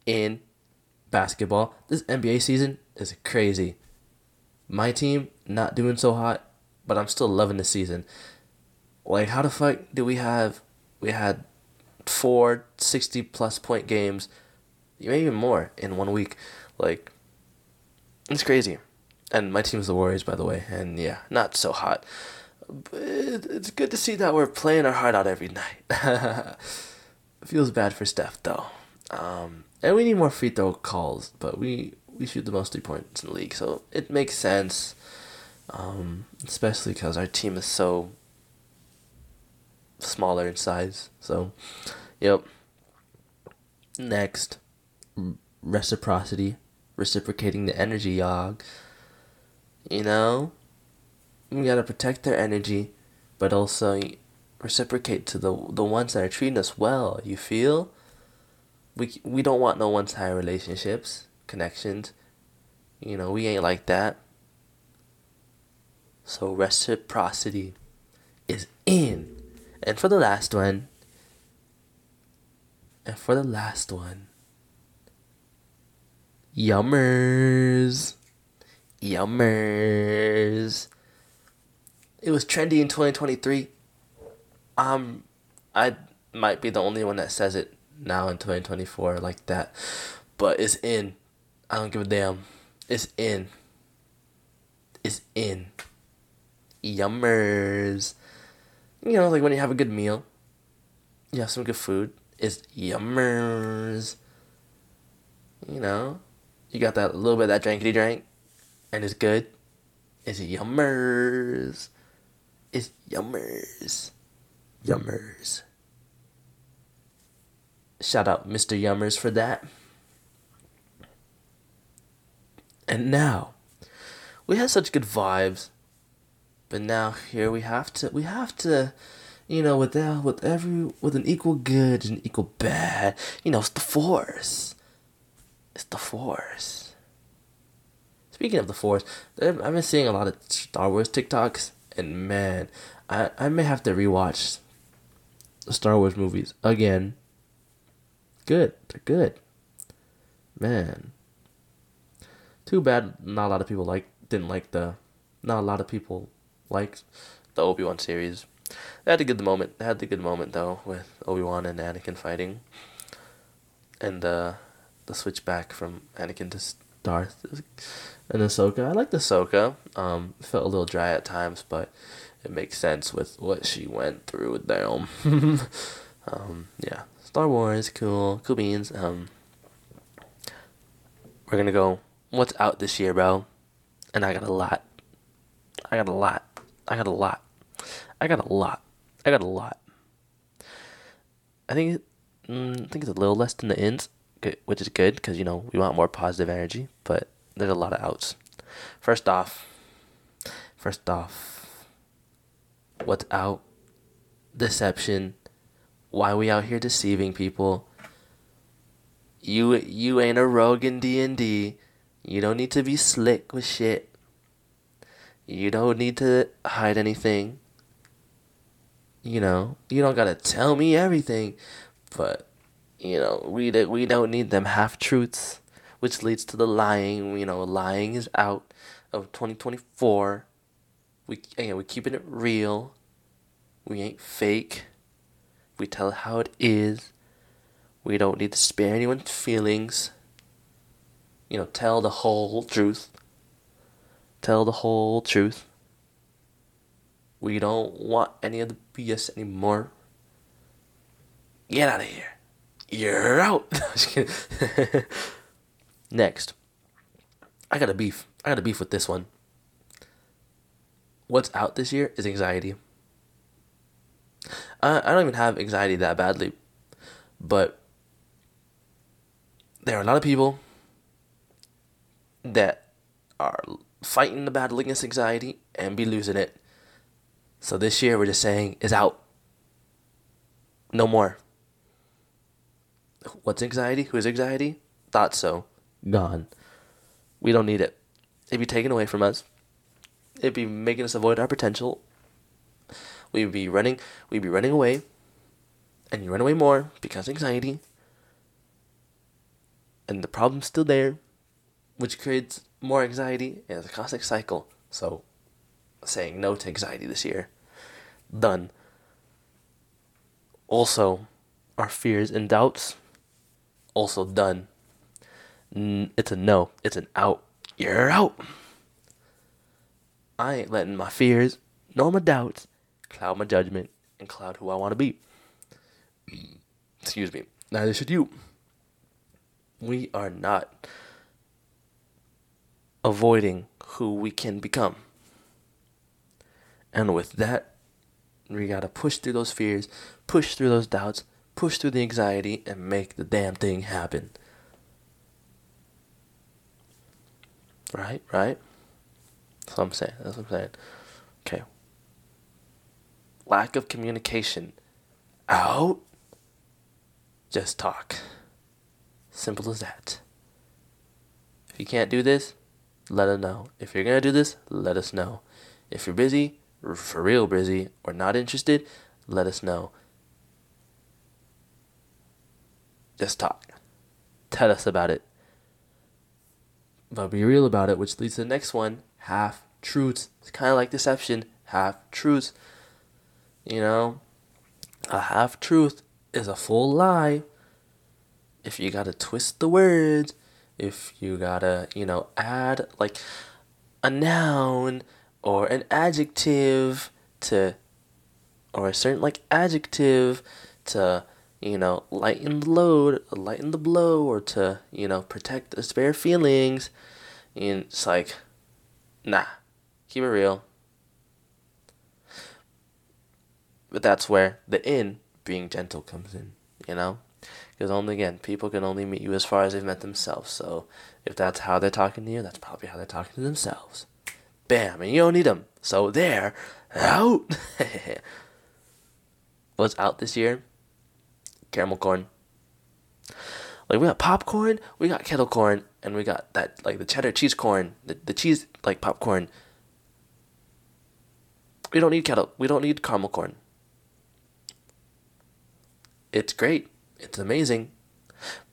In basketball, this NBA season is crazy. My team not doing so hot, but I'm still loving the season. Like how the fuck do we have we had four 60 plus point games maybe even more in one week. Like, it's crazy. And my team's the Warriors, by the way, and yeah, not so hot. It's good to see that we're playing our heart out every night. Feels bad for Steph though, um, and we need more free throw calls. But we we shoot the most three points in the league, so it makes sense. Um, especially because our team is so smaller in size. So, yep. Next reciprocity, reciprocating the energy, y'all. You know, we gotta protect their energy, but also reciprocate to the the ones that are treating us well. You feel? We we don't want no one sided relationships, connections. You know, we ain't like that. So reciprocity is in. And for the last one, and for the last one, Yummers. Yummers. It was trendy in 2023. Um, I might be the only one that says it now in 2024 like that. But it's in. I don't give a damn. It's in. It's in. Yummers. You know, like when you have a good meal, you have some good food. It's yummers. You know, you got that little bit of that drankety drank, and it's good. It's yummers. It's yummers. Yummers. Shout out Mr. Yummers for that. And now, we had such good vibes, but now here we have to we have to, you know, with that with every with an equal good and equal bad, you know, it's the force. It's the Force. Speaking of the Force, I've been seeing a lot of Star Wars TikToks, and man, I, I may have to rewatch the Star Wars movies again. Good, they're good. Man. Too bad not a lot of people like didn't like the not a lot of people liked the Obi Wan series. They had a good moment. They had the good moment though with Obi Wan and Anakin fighting, and uh, the switch back from Anakin to Darth and Ahsoka. I like the Ahsoka. Um, felt a little dry at times, but it makes sense with what she went through with them. um, yeah, Star Wars, cool, cool beans. Um, we're gonna go. What's out this year, bro? And I got a lot. I got a lot. I got a lot. I got a lot. I got a lot. I think mm, I think it's a little less than the ins, which is good because you know we want more positive energy. But there's a lot of outs. First off, first off, what's out? Deception. Why we out here deceiving people? You you ain't a rogue in D and D. You don't need to be slick with shit. You don't need to hide anything. You know, you don't gotta tell me everything, but you know, we we don't need them half truths, which leads to the lying. You know, lying is out of 2024. We again, we keeping it real. We ain't fake. We tell how it is. We don't need to spare anyone's feelings. You know, tell the whole truth. Tell the whole truth. We don't want any of the BS anymore. Get out of here. You're out. Next. I got a beef. I got a beef with this one. What's out this year is anxiety. I, I don't even have anxiety that badly, but there are a lot of people that are fighting the battle against anxiety and be losing it. So this year we're just saying is out. No more. What's anxiety? Who is anxiety? Thought so. Gone. We don't need it. It'd be taken away from us. It'd be making us avoid our potential. We'd be running we'd be running away. And you run away more because anxiety. And the problem's still there, which creates more anxiety and it's a constant cycle. So saying no to anxiety this year. Done. Also, our fears and doubts. Also done. It's a no. It's an out. You're out. I ain't letting my fears nor my doubts cloud my judgment and cloud who I want to be. Excuse me. Neither should you. We are not avoiding who we can become. And with that, we gotta push through those fears, push through those doubts, push through the anxiety, and make the damn thing happen. Right? Right? That's what I'm saying. That's what I'm saying. Okay. Lack of communication. Out. Just talk. Simple as that. If you can't do this, let us know. If you're gonna do this, let us know. If you're busy, for real busy, or not interested, let us know. Just talk. Tell us about it. But be real about it, which leads to the next one half truths. It's kind of like deception, half truths. You know, a half truth is a full lie. If you gotta twist the words, if you gotta, you know, add like a noun or an adjective to, or a certain like adjective to, you know, lighten the load, lighten the blow, or to, you know, protect the spare feelings. And it's like, nah, keep it real. But that's where the in being gentle comes in, you know? Because only again, people can only meet you as far as they've met themselves. So if that's how they're talking to you, that's probably how they're talking to themselves. Bam, and you don't need them. So they're out. What's out this year? Caramel corn. Like we got popcorn, we got kettle corn, and we got that like the cheddar cheese corn, the, the cheese like popcorn. We don't need kettle. We don't need caramel corn. It's great it's amazing,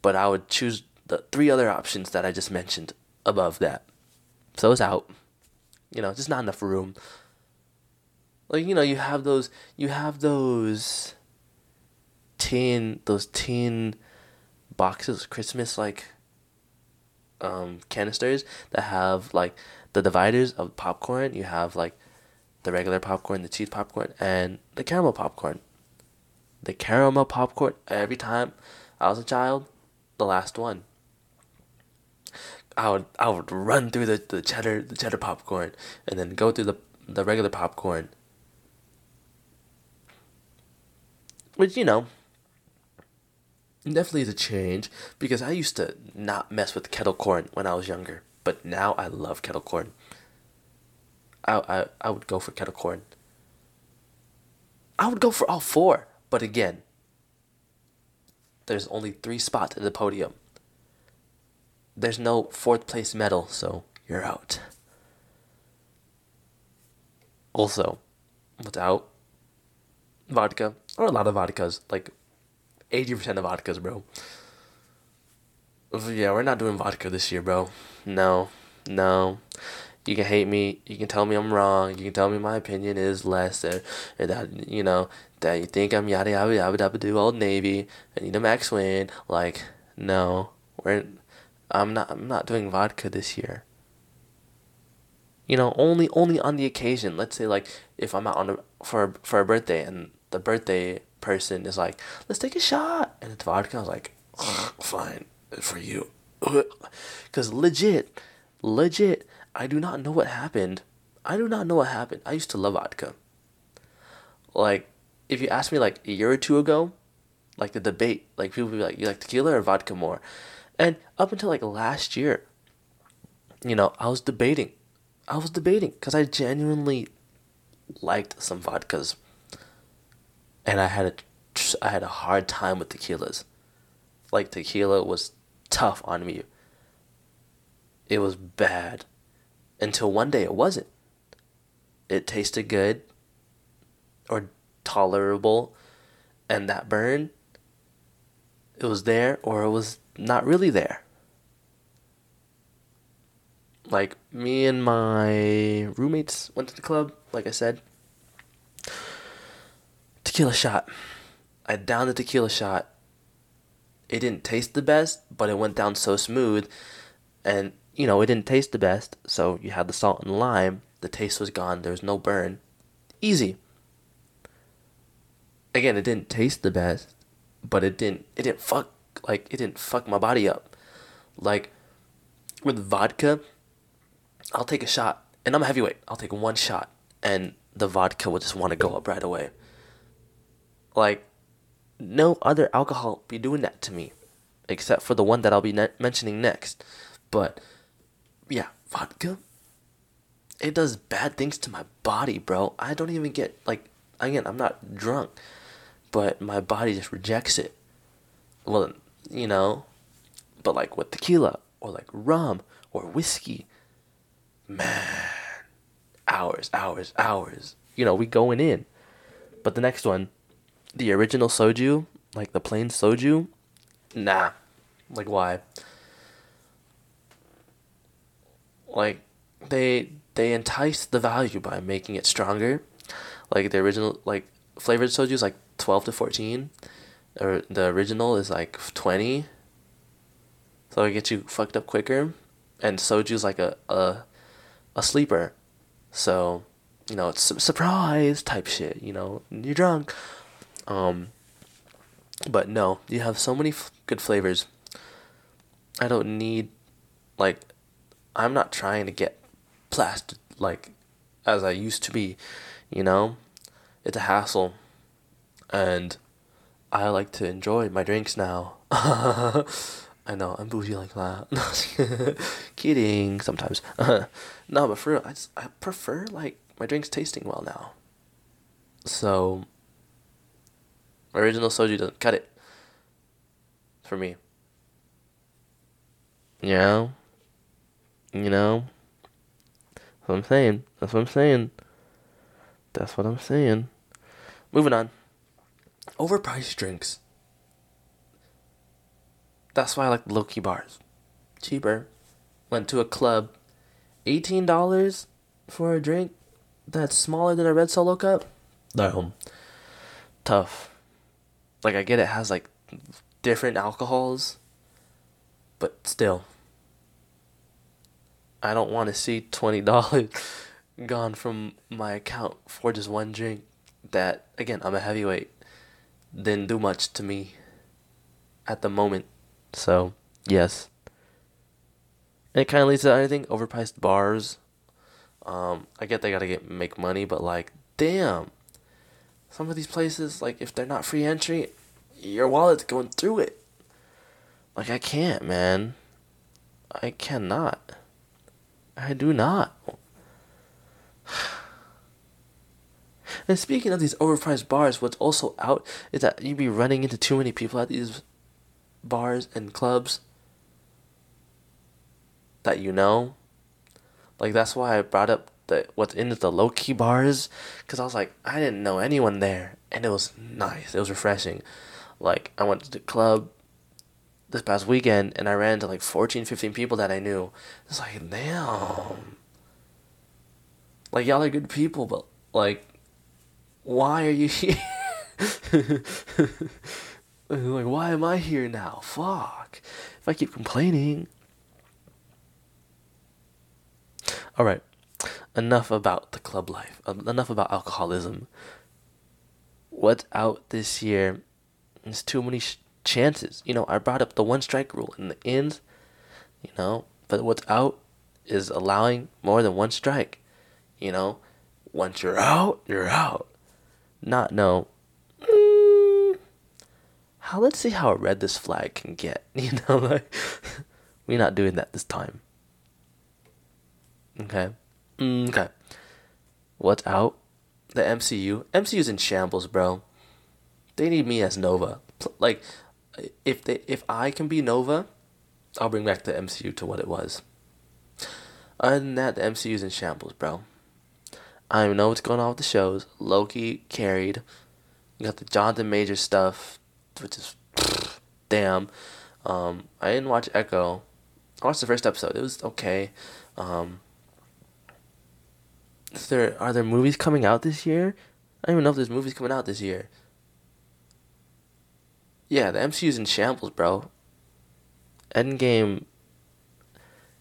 but I would choose the three other options that I just mentioned above that. so it's out. You know, just not enough room. Like you know, you have those, you have those tin, those tin boxes, Christmas like um, canisters that have like the dividers of popcorn. You have like the regular popcorn, the cheese popcorn, and the caramel popcorn. The caramel popcorn every time I was a child, the last one. I would I would run through the, the cheddar the cheddar popcorn and then go through the the regular popcorn. Which you know definitely is a change because I used to not mess with kettle corn when I was younger, but now I love kettle corn. I I, I would go for kettle corn. I would go for all four, but again, there's only three spots at the podium. There's no fourth place medal, so you're out. Also, without vodka, or a lot of vodkas, like 80% of vodkas, bro. Yeah, we're not doing vodka this year, bro. No, no. You can hate me. You can tell me I'm wrong. You can tell me my opinion is less, or that you know that you think I'm yada yada yada yada do old navy. I need a max win. Like, no, we're. I'm not. I'm not doing vodka this year. You know, only only on the occasion. Let's say like if I'm out on a, for for a birthday and the birthday person is like, let's take a shot. And it's vodka. I was like, fine, for you. Because legit, legit, I do not know what happened. I do not know what happened. I used to love vodka. Like, if you asked me like a year or two ago, like the debate, like people would be like, you like tequila or vodka more? And up until like last year, you know, I was debating. I was debating because I genuinely liked some vodkas and I had a I had a hard time with tequilas. Like tequila was tough on me. It was bad until one day it wasn't. It tasted good or tolerable and that burn it was there or it was not really there. Like me and my roommates went to the club, like I said tequila shot. I downed the tequila shot. It didn't taste the best, but it went down so smooth. And, you know, it didn't taste the best, so you had the salt and lime. The taste was gone. There was no burn. Easy. Again, it didn't taste the best, but it didn't it didn't fuck like it didn't fuck my body up. Like with vodka, I'll take a shot and I'm a heavyweight. I'll take one shot and the vodka will just want to go up right away. Like, no other alcohol be doing that to me, except for the one that I'll be ne- mentioning next. But, yeah, vodka. It does bad things to my body, bro. I don't even get like again. I'm not drunk, but my body just rejects it. Well, you know, but like with tequila or like rum or whiskey, man, hours, hours, hours. You know, we going in. But the next one, the original soju, like the plain soju, nah. Like why? Like they they entice the value by making it stronger. Like the original like flavored soju is like 12 to 14 or the original is like 20 so it gets you fucked up quicker. And soju is like a, a a sleeper. So you know it's surprise type shit you know? You're drunk um, but no, you have so many f- good flavors. I don't need, like, I'm not trying to get plastered like as I used to be, you know? It's a hassle. And I like to enjoy my drinks now. I know, I'm bougie like that. Kidding, sometimes. no, but for real, I, just, I prefer, like, my drinks tasting well now. So, Original soju doesn't cut it. For me. You know? You know? That's what I'm saying. That's what I'm saying. That's what I'm saying. Moving on. Overpriced drinks. That's why I like low key bars. Cheaper. Went to a club eighteen dollars for a drink that's smaller than a red solo cup. No, tough. Like I get it has like different alcohols, but still, I don't want to see twenty dollars gone from my account for just one drink. That again, I'm a heavyweight. Didn't do much to me at the moment. So yes. And it kind of leads to I think overpriced bars. Um, I get they gotta get make money, but like, damn, some of these places, like if they're not free entry, your wallet's going through it. Like I can't, man. I cannot. I do not. And speaking of these overpriced bars, what's also out is that you'd be running into too many people at these bars and clubs that you know. Like that's why I brought up the what's in the low key bars, cause I was like I didn't know anyone there, and it was nice. It was refreshing. Like I went to the club this past weekend, and I ran into like 14, 15 people that I knew. It's like damn. Like y'all are good people, but like, why are you here? like why am I here now? Fuck. If I keep complaining. All right. Enough about the club life. Enough about alcoholism. What's out this year? There's too many sh- chances. You know, I brought up the one strike rule in the ends, you know, but what's out is allowing more than one strike. You know, once you're out, you're out. Not no. Mm, how let's see how red this flag can get. You know, like we're not doing that this time. Okay. Mm, okay. What's out? The MCU. MCU's in shambles, bro. They need me as Nova. Like, if they if I can be Nova, I'll bring back the MCU to what it was. Other than that, the MCU's in shambles, bro. I know what's going on with the shows. Loki carried. You got the Jonathan Majors stuff, which is damn. Um, I didn't watch Echo. I watched the first episode. It was okay. Um, is there are there movies coming out this year? I don't even know if there's movies coming out this year. Yeah, the MCU's in shambles, bro. Endgame,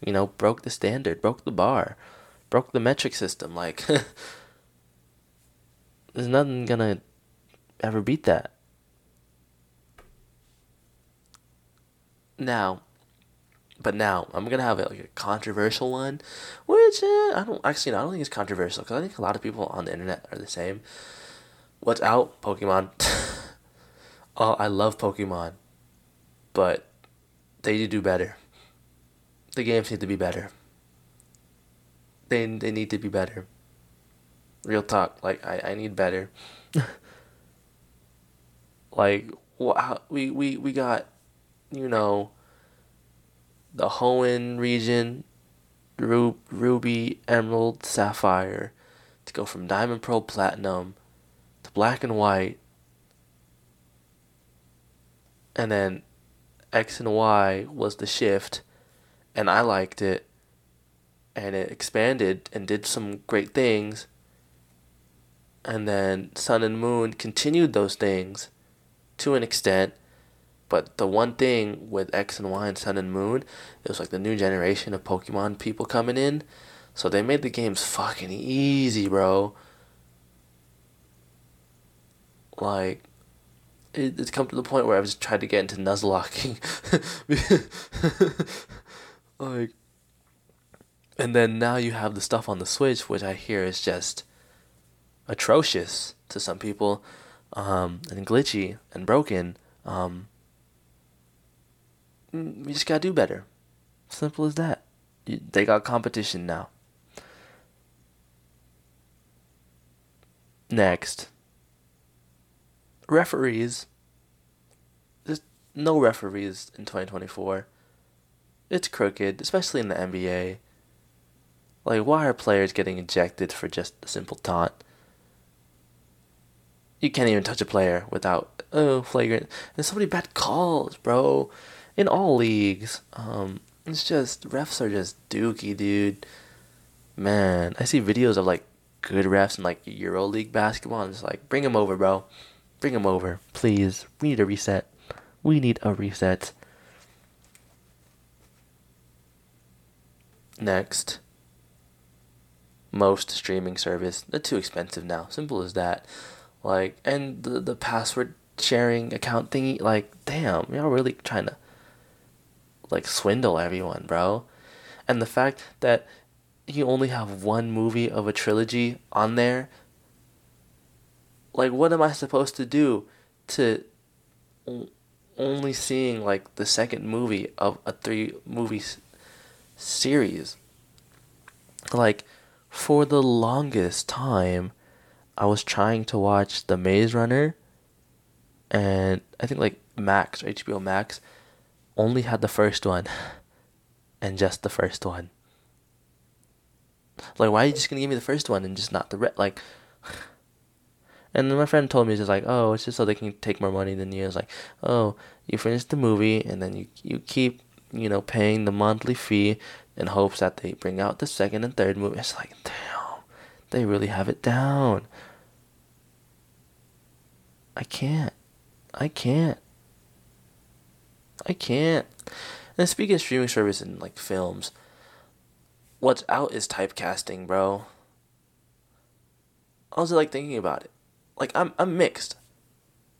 you know, broke the standard, broke the bar, broke the metric system. Like, there's nothing gonna ever beat that. Now, but now I'm gonna have a, like a controversial one, which uh, I don't actually. No, I don't think it's controversial because I think a lot of people on the internet are the same. What's out? Pokemon. oh, I love Pokemon, but they need to do better. The games need to be better. They they need to be better. Real talk, like I, I need better. like wow, we we we got, you know the Hoenn region, Ru- Ruby, Emerald, Sapphire, to go from Diamond, Pearl, Platinum to Black and White, and then X and Y was the shift, and I liked it, and it expanded and did some great things, and then Sun and Moon continued those things to an extent but the one thing with X and Y and Sun and Moon, it was like the new generation of Pokemon people coming in. So they made the games fucking easy, bro. Like, it, it's come to the point where I've just tried to get into Nuzlocking. like, and then now you have the stuff on the Switch, which I hear is just atrocious to some people, um, and glitchy and broken. Um, Mm, we just gotta do better. Simple as that. They got competition now. Next. Referees. There's no referees in 2024. It's crooked, especially in the NBA. Like, why are players getting ejected for just a simple taunt? You can't even touch a player without, oh, flagrant. There's so many bad calls, bro in all leagues. Um, it's just refs are just dookie, dude. Man, I see videos of like good refs in like EuroLeague basketball. And it's like, bring him over, bro. Bring him over, please. We need a reset. We need a reset. Next, most streaming service. They're too expensive now. Simple as that. Like, and the the password sharing account thingy. Like, damn, y'all really trying to like swindle everyone, bro. And the fact that you only have one movie of a trilogy on there. Like, what am I supposed to do to only seeing like the second movie of a three movie series? Like, for the longest time, I was trying to watch The Maze Runner, and I think like Max HBO Max only had the first one, and just the first one. Like, why are you just gonna give me the first one and just not the red? Like, and then my friend told me, just like, oh, it's just so they can take more money than you. It's like, oh, you finish the movie and then you you keep you know paying the monthly fee in hopes that they bring out the second and third movie. It's like, damn, they really have it down. I can't. I can't. I can't. And speaking of streaming service and like films, what's out is typecasting, bro. I was like thinking about it. Like I'm I'm mixed.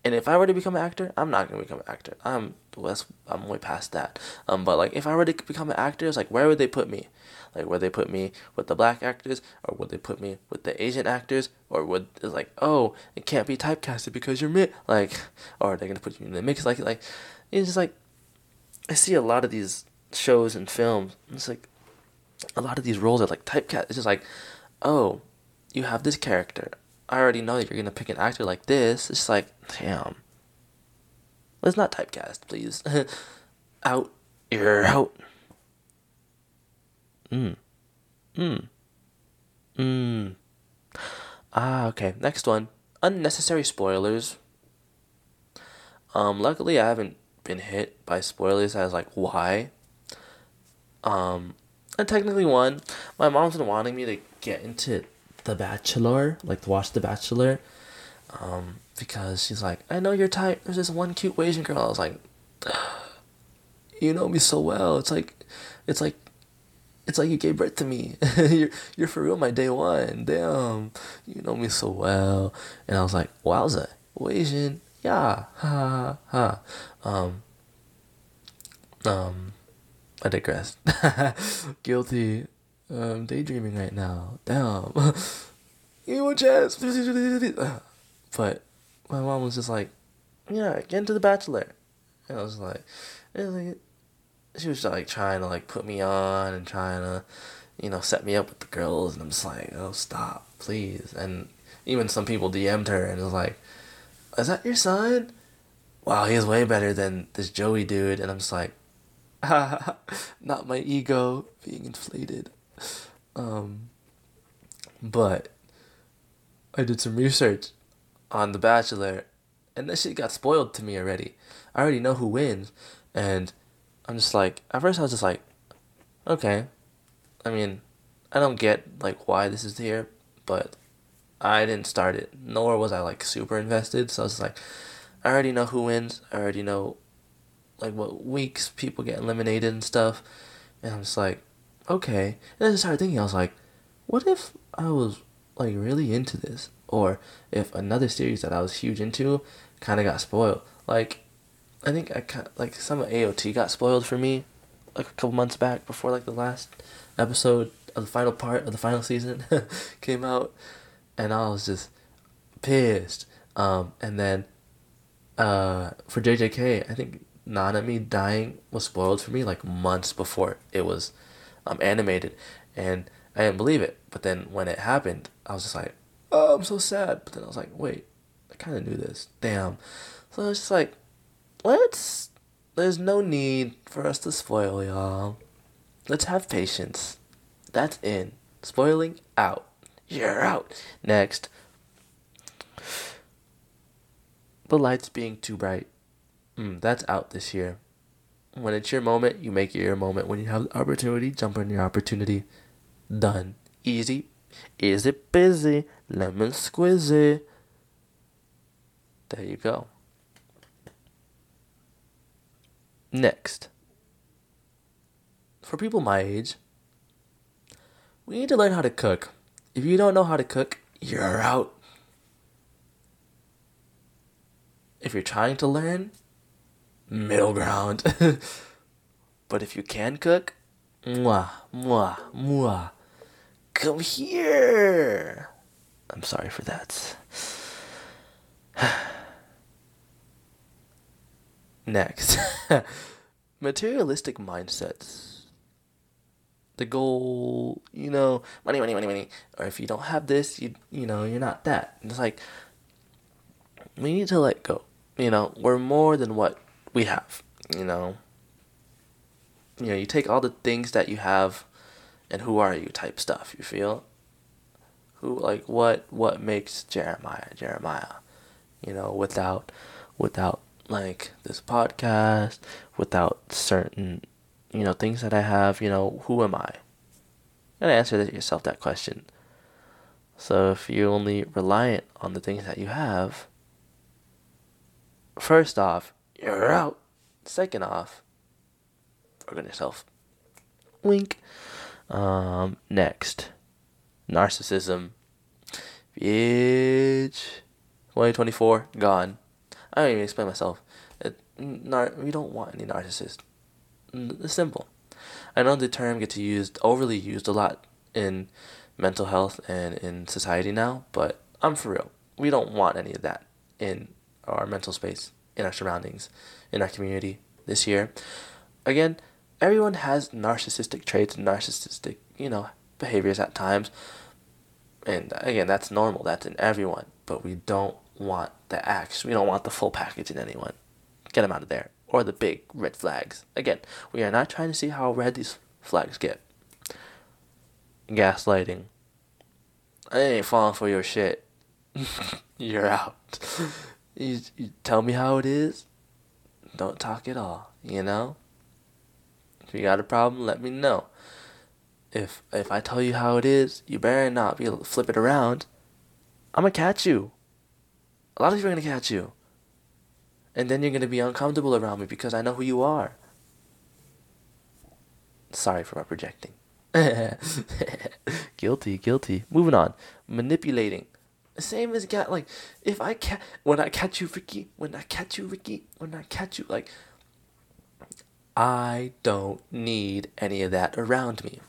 And if I were to become an actor, I'm not gonna become an actor. I'm that's I'm way past that. Um, but like if I were to become an actor, it's like where would they put me? Like would they put me with the black actors, or would they put me with the Asian actors, or would it's like oh it can't be typecasted because you're mid like, or are they gonna put you in the mix like like, it's just like, I see a lot of these shows and films. It's like a lot of these roles are like typecast. It's just like, oh, you have this character. I already know that you're gonna pick an actor like this. It's like, damn. Let's not typecast, please. out. You're out. Mm. Mm. Mm. Ah, okay. Next one. Unnecessary spoilers. Um, luckily I haven't been hit by spoilers I was like why. Um, and technically one. My mom's been wanting me to get into The Bachelor, like to watch The Bachelor, um, because she's like, I know your type. There's this one cute Asian girl. I was like, you know me so well. It's like, it's like, it's like you gave birth to me. you're you're for real my day one. Damn, you know me so well. And I was like, wowza, Asian, yeah, ha ha. Um, um, I digress. Guilty. I'm daydreaming right now. Damn. you one chance. But my mom was just like, yeah, get into The Bachelor. And I was like, she was like trying to like put me on and trying to, you know, set me up with the girls. And I'm just like, oh, stop, please. And even some people DM'd her and was like, is that your son? Wow, he's way better than this Joey dude. And I'm just like, not my ego being inflated. Um, but I did some research on The Bachelor, and that shit got spoiled to me already. I already know who wins, and I'm just like, at first I was just like, okay. I mean, I don't get like why this is here, but I didn't start it, nor was I like super invested. So I was like, I already know who wins. I already know like what weeks people get eliminated and stuff. And I'm just like, okay. And I started thinking, I was like, what if I was like really into this? Or if another series that I was huge into kind of got spoiled. Like, I think I kind like some of AOT got spoiled for me like a couple months back before like the last episode of the final part of the final season came out. And I was just pissed. Um, and then uh, for JJK, I think Nanami dying was spoiled for me like months before it was um, animated, and I didn't believe it. But then when it happened, I was just like, "Oh, I'm so sad." But then I was like, "Wait, I kind of knew this. Damn." So it's just like, let's. There's no need for us to spoil y'all. Let's have patience. That's in. Spoiling out. You're out. Next. The lights being too bright. Mm, that's out this year. When it's your moment, you make it your moment. When you have the opportunity, jump on your opportunity. Done. Easy, easy busy, lemon squeezy. There you go. Next, for people my age, we need to learn how to cook. If you don't know how to cook, you're out. If you're trying to learn, middle ground. but if you can cook, mwah, mwah, mwah, come here. I'm sorry for that. Next, materialistic mindsets. The goal, you know, money, money, money, money. Or if you don't have this, you you know, you're not that. And it's like we need to let go. You know, we're more than what we have. You know, you know, you take all the things that you have, and who are you type stuff. You feel who like what what makes Jeremiah Jeremiah. You know, without without like this podcast, without certain, you know, things that I have, you know, who am I? You gotta answer yourself that question. So if you're only reliant on the things that you have, first off, you're out. Second off, work on yourself. Wink. Um, next, narcissism. Bitch. 2024, gone. I don't even explain myself. It, nar- we don't want any narcissist. Simple. I know the term gets used, overly used a lot in mental health and in society now, but I'm for real. We don't want any of that in our mental space, in our surroundings, in our community this year. Again, everyone has narcissistic traits and narcissistic, you know, behaviors at times. And again, that's normal. That's in everyone. But we don't want the acts. We don't want the full package in anyone. Get them out of there. Or the big red flags. Again, we are not trying to see how red these flags get. Gaslighting. I ain't falling for your shit. You're out. You, you tell me how it is. Don't talk at all. You know. If you got a problem, let me know. If if I tell you how it is, you better not be flip it around. I'm gonna catch you. A lot of people are gonna catch you. And then you're gonna be uncomfortable around me because I know who you are. Sorry for my projecting. guilty, guilty. Moving on. Manipulating. Same as cat like if I catch when I catch you Ricky, when I catch you Ricky, when I catch you like I don't need any of that around me.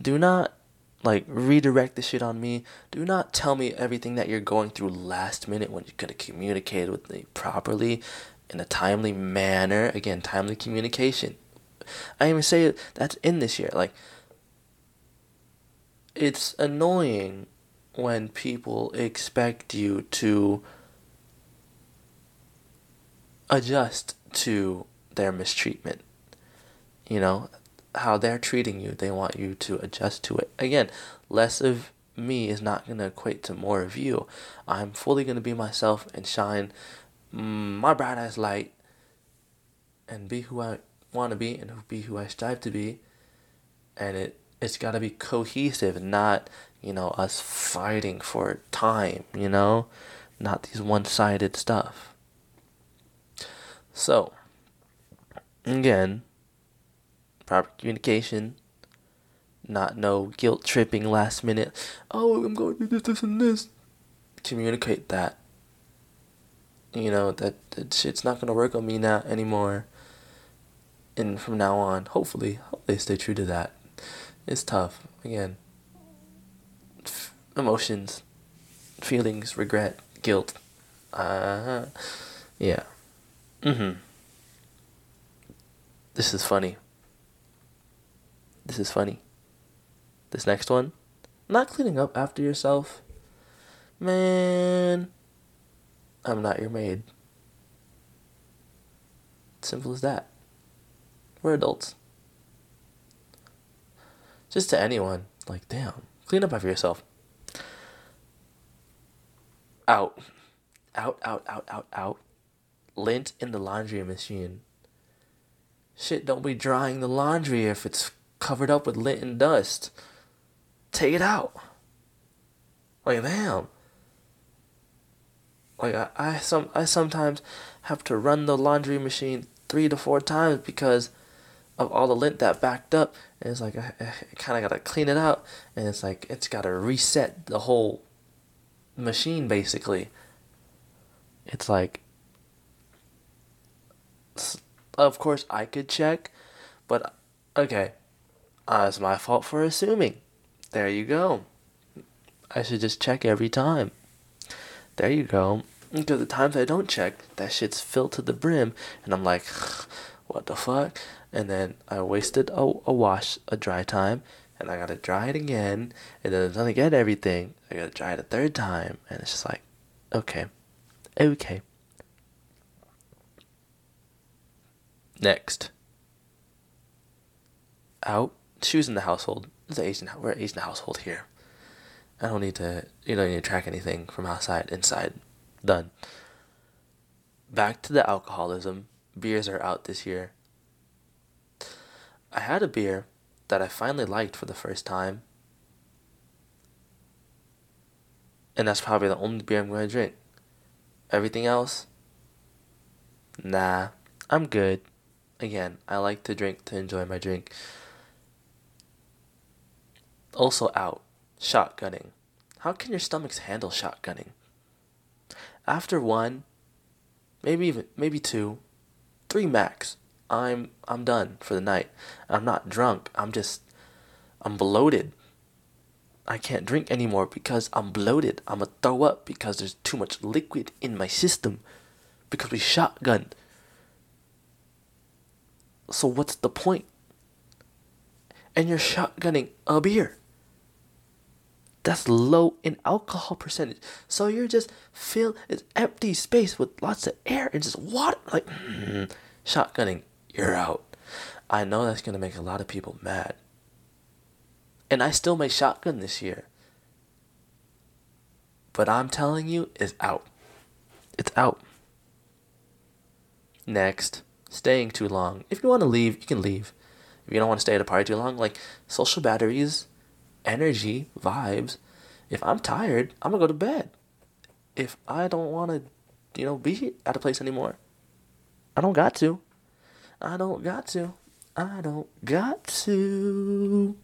Do not like redirect the shit on me. Do not tell me everything that you're going through last minute when you could have communicated with me properly in a timely manner. Again, timely communication. I even say that's in this year. Like it's annoying when people expect you to adjust to their mistreatment. You know, how they're treating you, they want you to adjust to it. Again, less of me is not going to equate to more of you. I'm fully going to be myself and shine my bright ass light and be who I want to be and be who I strive to be. And it it's got to be cohesive, not, you know, us fighting for time, you know? Not these one-sided stuff. So, again, proper communication, not no guilt tripping last minute. Oh, I'm going to do this, this, and this. Communicate that. You know that that shit's not gonna work on me now anymore. And from now on, hopefully, hopefully stay true to that. It's tough again. F- emotions, feelings, regret, guilt. Uh, yeah. Mm Mhm. This is funny. This is funny. This next one, not cleaning up after yourself. Man, I'm not your maid. Simple as that. We're adults. Just to anyone, like, damn, clean up after yourself. Out. Out, out, out, out, out. Lint in the laundry machine. Shit, don't be drying the laundry if it's covered up with lint and dust. Take it out. Like damn. Like I, I some I sometimes have to run the laundry machine three to four times because of all the lint that backed up and it's like I, I kind of got to clean it out and it's like it's got to reset the whole machine basically it's like of course I could check but okay uh, it's my fault for assuming. There you go. I should just check every time. There you go. Because the times I don't check. That shit's filled to the brim. And I'm like what the fuck? And then I wasted a, a wash, a dry time, and I gotta dry it again, and then I'm gonna get everything, I gotta dry it a third time, and it's just like, okay, okay. Next. Out. Shoes in the household. An Asian. We're an Asian household here. I don't need to. You don't need to track anything from outside, inside. Done. Back to the alcoholism. Beers are out this year. I had a beer that I finally liked for the first time. And that's probably the only beer I'm going to drink. Everything else? Nah, I'm good. Again, I like to drink to enjoy my drink. Also, out. Shotgunning. How can your stomachs handle shotgunning? After one, maybe even maybe two, three max, I'm I'm done for the night. I'm not drunk. I'm just I'm bloated. I can't drink anymore because I'm bloated. I'm gonna throw up because there's too much liquid in my system because we shotgunned. So what's the point? And you're shotgunning a beer. That's low in alcohol percentage. So you're just fill it's empty space with lots of air and just water like mm, shotgunning you're out. I know that's to make a lot of people mad. And I still may shotgun this year. But I'm telling you, it's out. It's out. Next, staying too long. If you want to leave, you can leave. If you don't want to stay at a party too long, like social batteries, energy, vibes. If I'm tired, I'm to go to bed. If I don't want to, you know, be at a place anymore, I don't got to. I don't got to. I don't got to.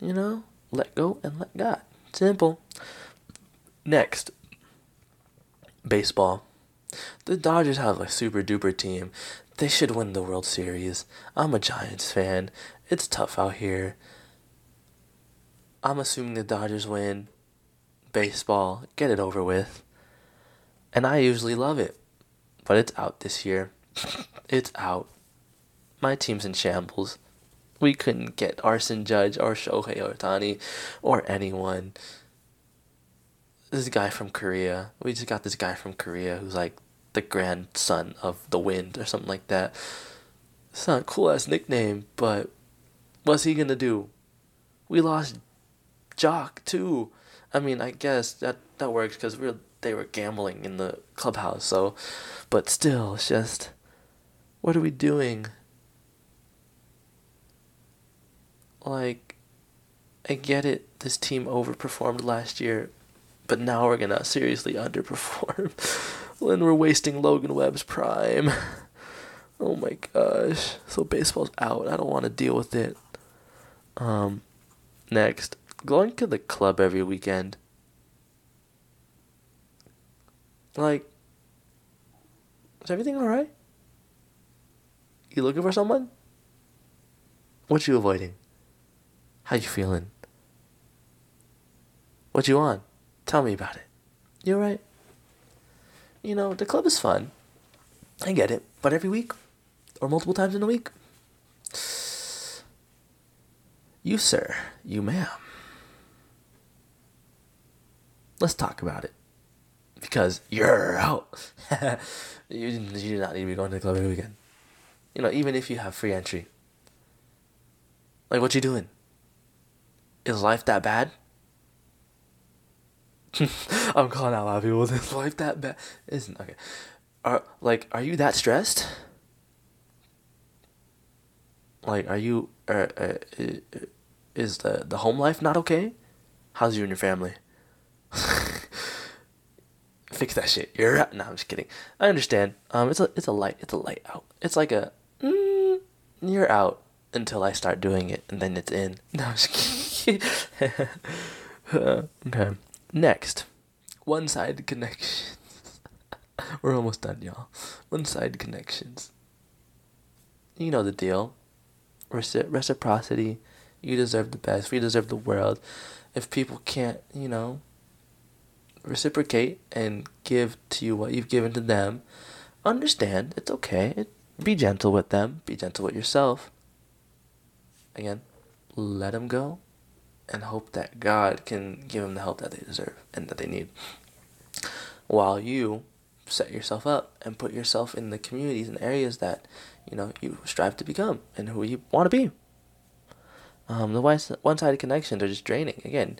You know, let go and let God. Simple. Next, baseball. The Dodgers have a super duper team. They should win the World Series. I'm a Giants fan. It's tough out here. I'm assuming the Dodgers win baseball, get it over with. And I usually love it but it's out this year. it's out. My team's in shambles. We couldn't get Aaron Judge or Shohei Ohtani or anyone. This guy from Korea. We just got this guy from Korea who's like the grandson of the wind or something like that. It's not a cool ass nickname, but what's he gonna do? We lost Joc too. I mean, I guess that that works because we're they were gambling in the clubhouse. So, but still, it's just, what are we doing? Like, I get it. This team overperformed last year, but now we're gonna seriously underperform when we're wasting Logan Webb's prime. Oh my gosh. So baseball's out. I don't want to deal with it. Um, next, going to the club every weekend. Like, is everything alright? You looking for someone? What you avoiding? How you feeling? What you want? Tell me about it. You alright? You know, the club is fun. I get it. But every week? Or multiple times in a week? You, sir. You, ma'am. Let's talk about it because you're out. you, you do not need to be going to the club every weekend. You know, even if you have free entry. Like, what you doing? Is life that bad? I'm calling out a lot of people. Is life that bad? Isn't okay. Are like, are you that stressed? Like, are you? Uh, uh, is the the home life not okay? How's you and your family? Fix that shit. You're out. No, I'm just kidding. I understand. Um, it's a it's a light it's a light out. It's like a mm, you're out until I start doing it, and then it's in. No, I'm just kidding. okay. Next, one side connections. We're almost done, y'all. One side connections. You know the deal. Reci- reciprocity. You deserve the best. We deserve the world. If people can't, you know, reciprocate and give to you what you've given to them, understand. It's okay. Be gentle with them. Be gentle with yourself. Again, let them go and hope that God can give them the help that they deserve and that they need. While you set yourself up and put yourself in the communities and areas that you know you strive to become and who you want to be. Um, the one-sided connections are just draining. Again,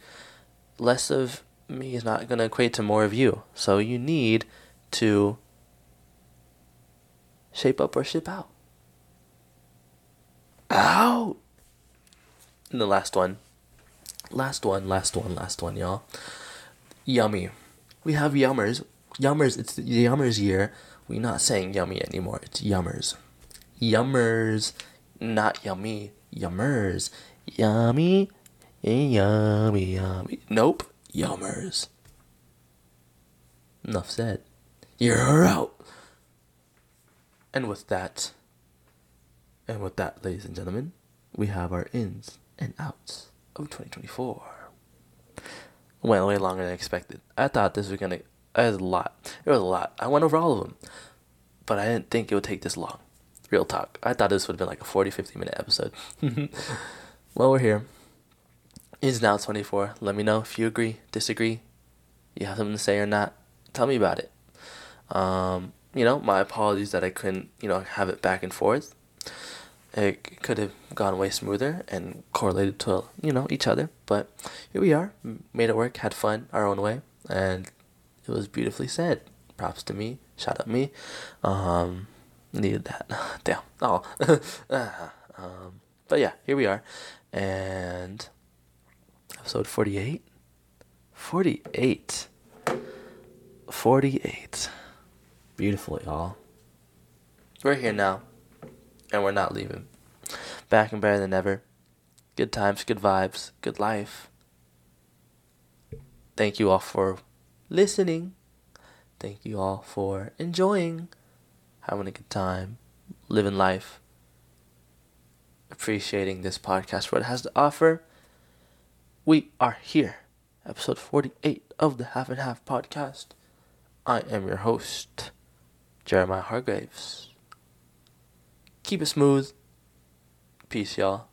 less of me is not going to equate to more of you. So you need to shape up or ship out. Out. And the last one. Last one, last one, last one, y'all. Yummy. We have yummers. Yummers, it's the yummers year. We're not saying yummy anymore. It's yummers. Yummers. Not yummy. Yummers. Yummy. Yummy, yummy. Nope. Yummers. Enough said. You're out. And with that, and with that, ladies and gentlemen, we have our ins and outs of 2024. Went way longer than expected. I thought this was gonna. It was a lot. It was a lot. I went over all of them, but I didn't think it would take this long. Real talk. I thought this would have been like a 40, 50 minute episode. well, we're here. It's now 24. Let me know if you agree, disagree, you have something to say or not. Tell me about it. Um, you know, my apologies that I couldn't, you know, have it back and forth it could have gone way smoother and correlated to you know each other but here we are made it work had fun our own way and it was beautifully said props to me shout out me um needed that. Damn. Oh. Um but yeah here we are. And episode 48 48 48 beautiful y'all. We're here now and we're not leaving. Back and better than ever. Good times, good vibes, good life. Thank you all for listening. Thank you all for enjoying, having a good time, living life, appreciating this podcast, for what it has to offer. We are here, episode 48 of the Half and Half podcast. I am your host, Jeremiah Hargraves. Keep it smooth. Peace, y'all.